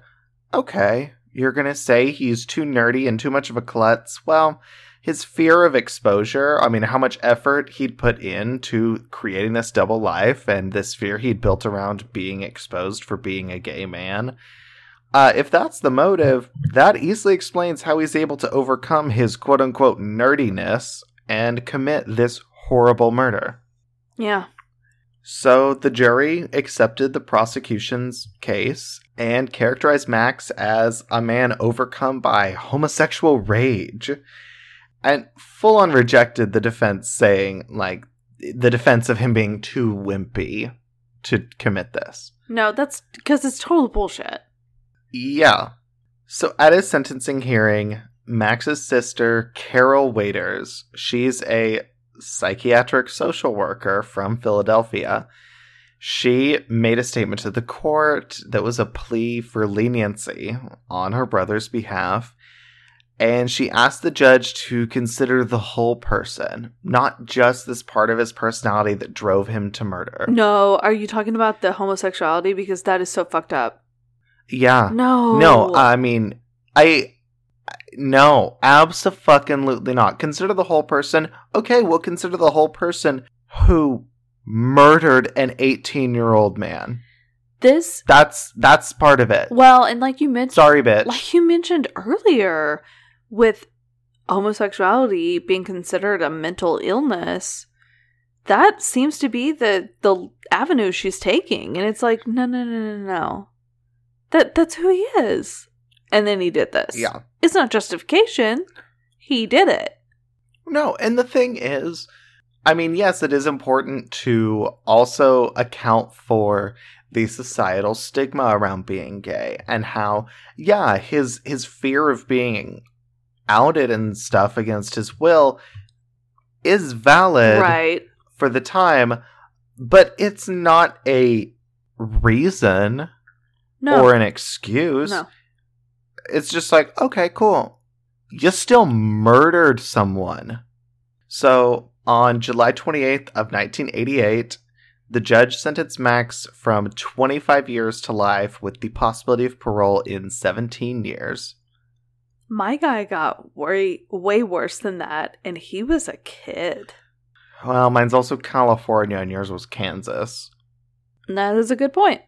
okay, you're going to say he's too nerdy and too much of a klutz. Well, his fear of exposure, I mean, how much effort he'd put into creating this double life and this fear he'd built around being exposed for being a gay man. Uh, if that's the motive, that easily explains how he's able to overcome his quote unquote nerdiness and commit this horrible murder. Yeah. So the jury accepted the prosecution's case and characterized Max as a man overcome by homosexual rage and full on rejected the defense saying like the defense of him being too wimpy to commit this. No, that's because it's total bullshit. Yeah. So at his sentencing hearing, Max's sister, Carol Waiters, she's a psychiatric social worker from Philadelphia. She made a statement to the court that was a plea for leniency on her brother's behalf. And she asked the judge to consider the whole person, not just this part of his personality that drove him to murder. No, are you talking about the homosexuality? Because that is so fucked up. Yeah. No. No, I mean, I no, absolutely not. Consider the whole person. Okay, we'll consider the whole person who murdered an 18-year-old man. this That's that's part of it. well, and like you mentioned Sorry, bitch. like you mentioned earlier with homosexuality being considered a mental illness that seems to be the the avenue she's taking. And it's like no no no no no. That that's who he is. And then he did this. Yeah. it's not justification. He did it. No, and the thing is, I mean, yes, it is important to also account for the societal stigma around being gay and how, yeah, his his fear of being outed and stuff against his will is valid right for the time, but it's not a reason no or an excuse. no It's just like, okay, cool. You still murdered someone. So, on July 28th of 1988, the judge sentenced Max from 25 years to life with the possibility of parole in 17 years. My guy got way way worse than that and he was a kid Well, mine's also California and yours was Kansas. That is a good point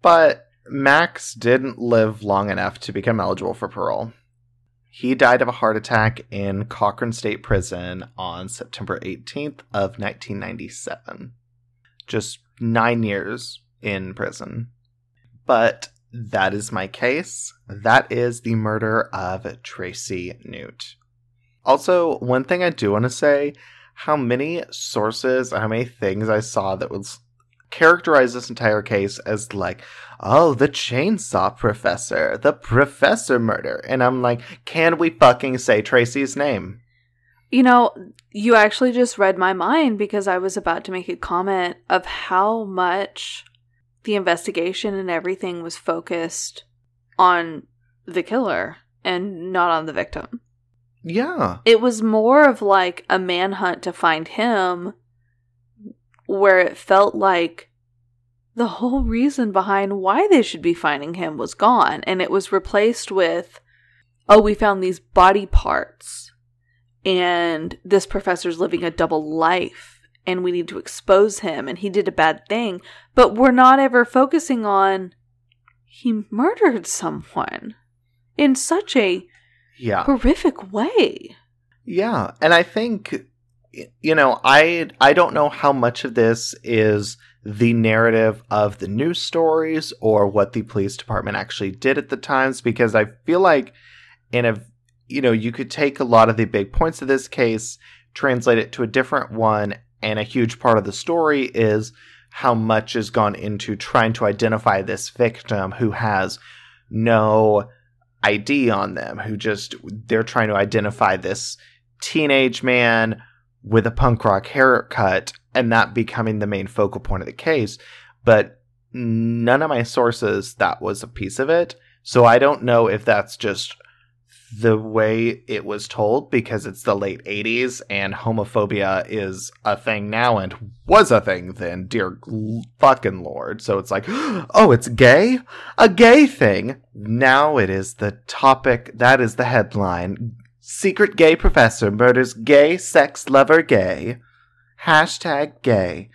But Max didn't live long enough to become eligible for parole. He died of a heart attack in Cochrane State Prison on September 18th of 1997. Just 9 years in prison. But that is my case. That is the murder of Tracy Newt. Also, one thing I do want to say, how many sources, how many things I saw that was characterize this entire case as like, oh, the chainsaw professor, the professor murder. And I'm like, can we fucking say Tracy's name? You know, you actually just read my mind because I was about to make a comment of how much the investigation and everything was focused on the killer and not on the victim. Yeah. It was more of like a manhunt to find him, where it felt like the whole reason behind why they should be finding him was gone, and it was replaced with, oh, we found these body parts, and this professor's living a double life, and we need to expose him, and he did a bad thing, but we're not ever focusing on he murdered someone in such a Yeah. horrific way. Yeah, and I think you know, I I don't know how much of this is the narrative of the news stories or what the police department actually did at the times because I feel like in a you know, you could take a lot of the big points of this case, translate it to a different one, and a huge part of the story is how much has gone into trying to identify this victim who has no ID on them, who just they're trying to identify this teenage man with a punk rock haircut and that becoming the main focal point of the case. But none of my sources that was a piece of it. So I don't know if that's just the way it was told because it's the late 80s and homophobia is a thing now and was a thing then, dear fucking lord. So it's like, oh, it's gay? A gay thing? Now it is the topic, that is the headline. Secret gay professor murders gay sex lover gay. Hashtag gay.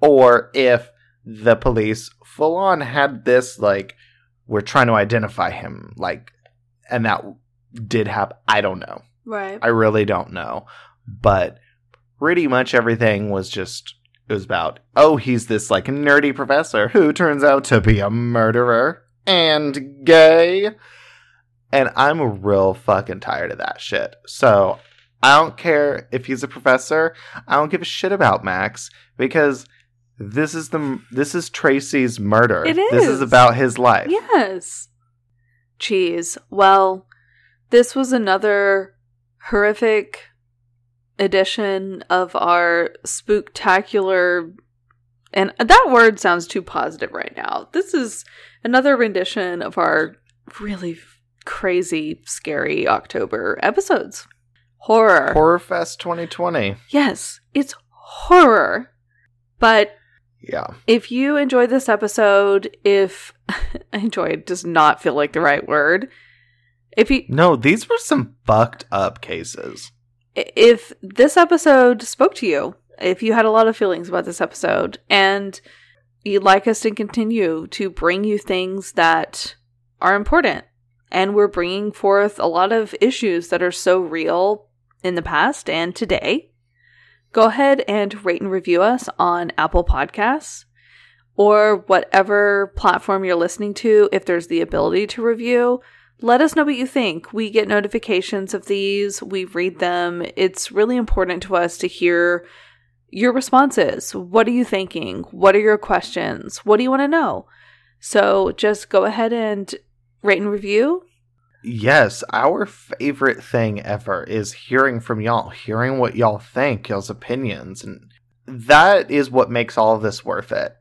Or if the police full on had this, like, we're trying to identify him, like, and that did happen. I don't know. Right. I really don't know. But pretty much everything was just it was about oh he's this like nerdy professor who turns out to be a murderer and gay. And I'm real fucking tired of that shit. So I don't care if he's a professor. I don't give a shit about Max because this is the this is Tracy's murder. It This is is. about his life. Yes. Jeez. Well, this was another horrific edition of our spooktacular. And that word sounds too positive right now. This is another rendition of our really crazy, scary October episodes. Horror. Horror Fest 2020. Yes, it's horror. But Yeah. if you enjoyed this episode, if enjoyed does not feel like the right word, if you No, these were some fucked up cases. if this episode spoke to you, if you had a lot of feelings about this episode and you'd like us to continue to bring you things that are important and we're bringing forth a lot of issues that are so real in the past and today, go ahead and rate and review us on Apple Podcasts or whatever platform you're listening to if there's the ability to review. Let us know what you think. We get notifications of these, we read them. It's really important to us to hear your responses. What are you thinking? What are your questions? What do you want to know? So just go ahead and rate and review. Yes, our favorite thing ever is hearing from y'all, hearing what y'all think, y'all's opinions, and that is what makes all of this worth it.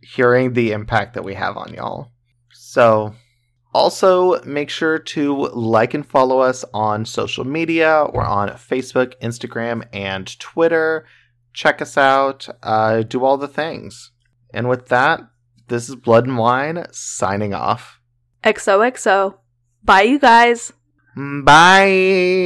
Hearing the impact that we have on y'all. So, also make sure to like and follow us on social media. We're on Facebook, Instagram, and Twitter. Check us out. Uh, do all the things. And with that, this is Blood and Wine signing off. XOXO. Bye, you guys. Bye.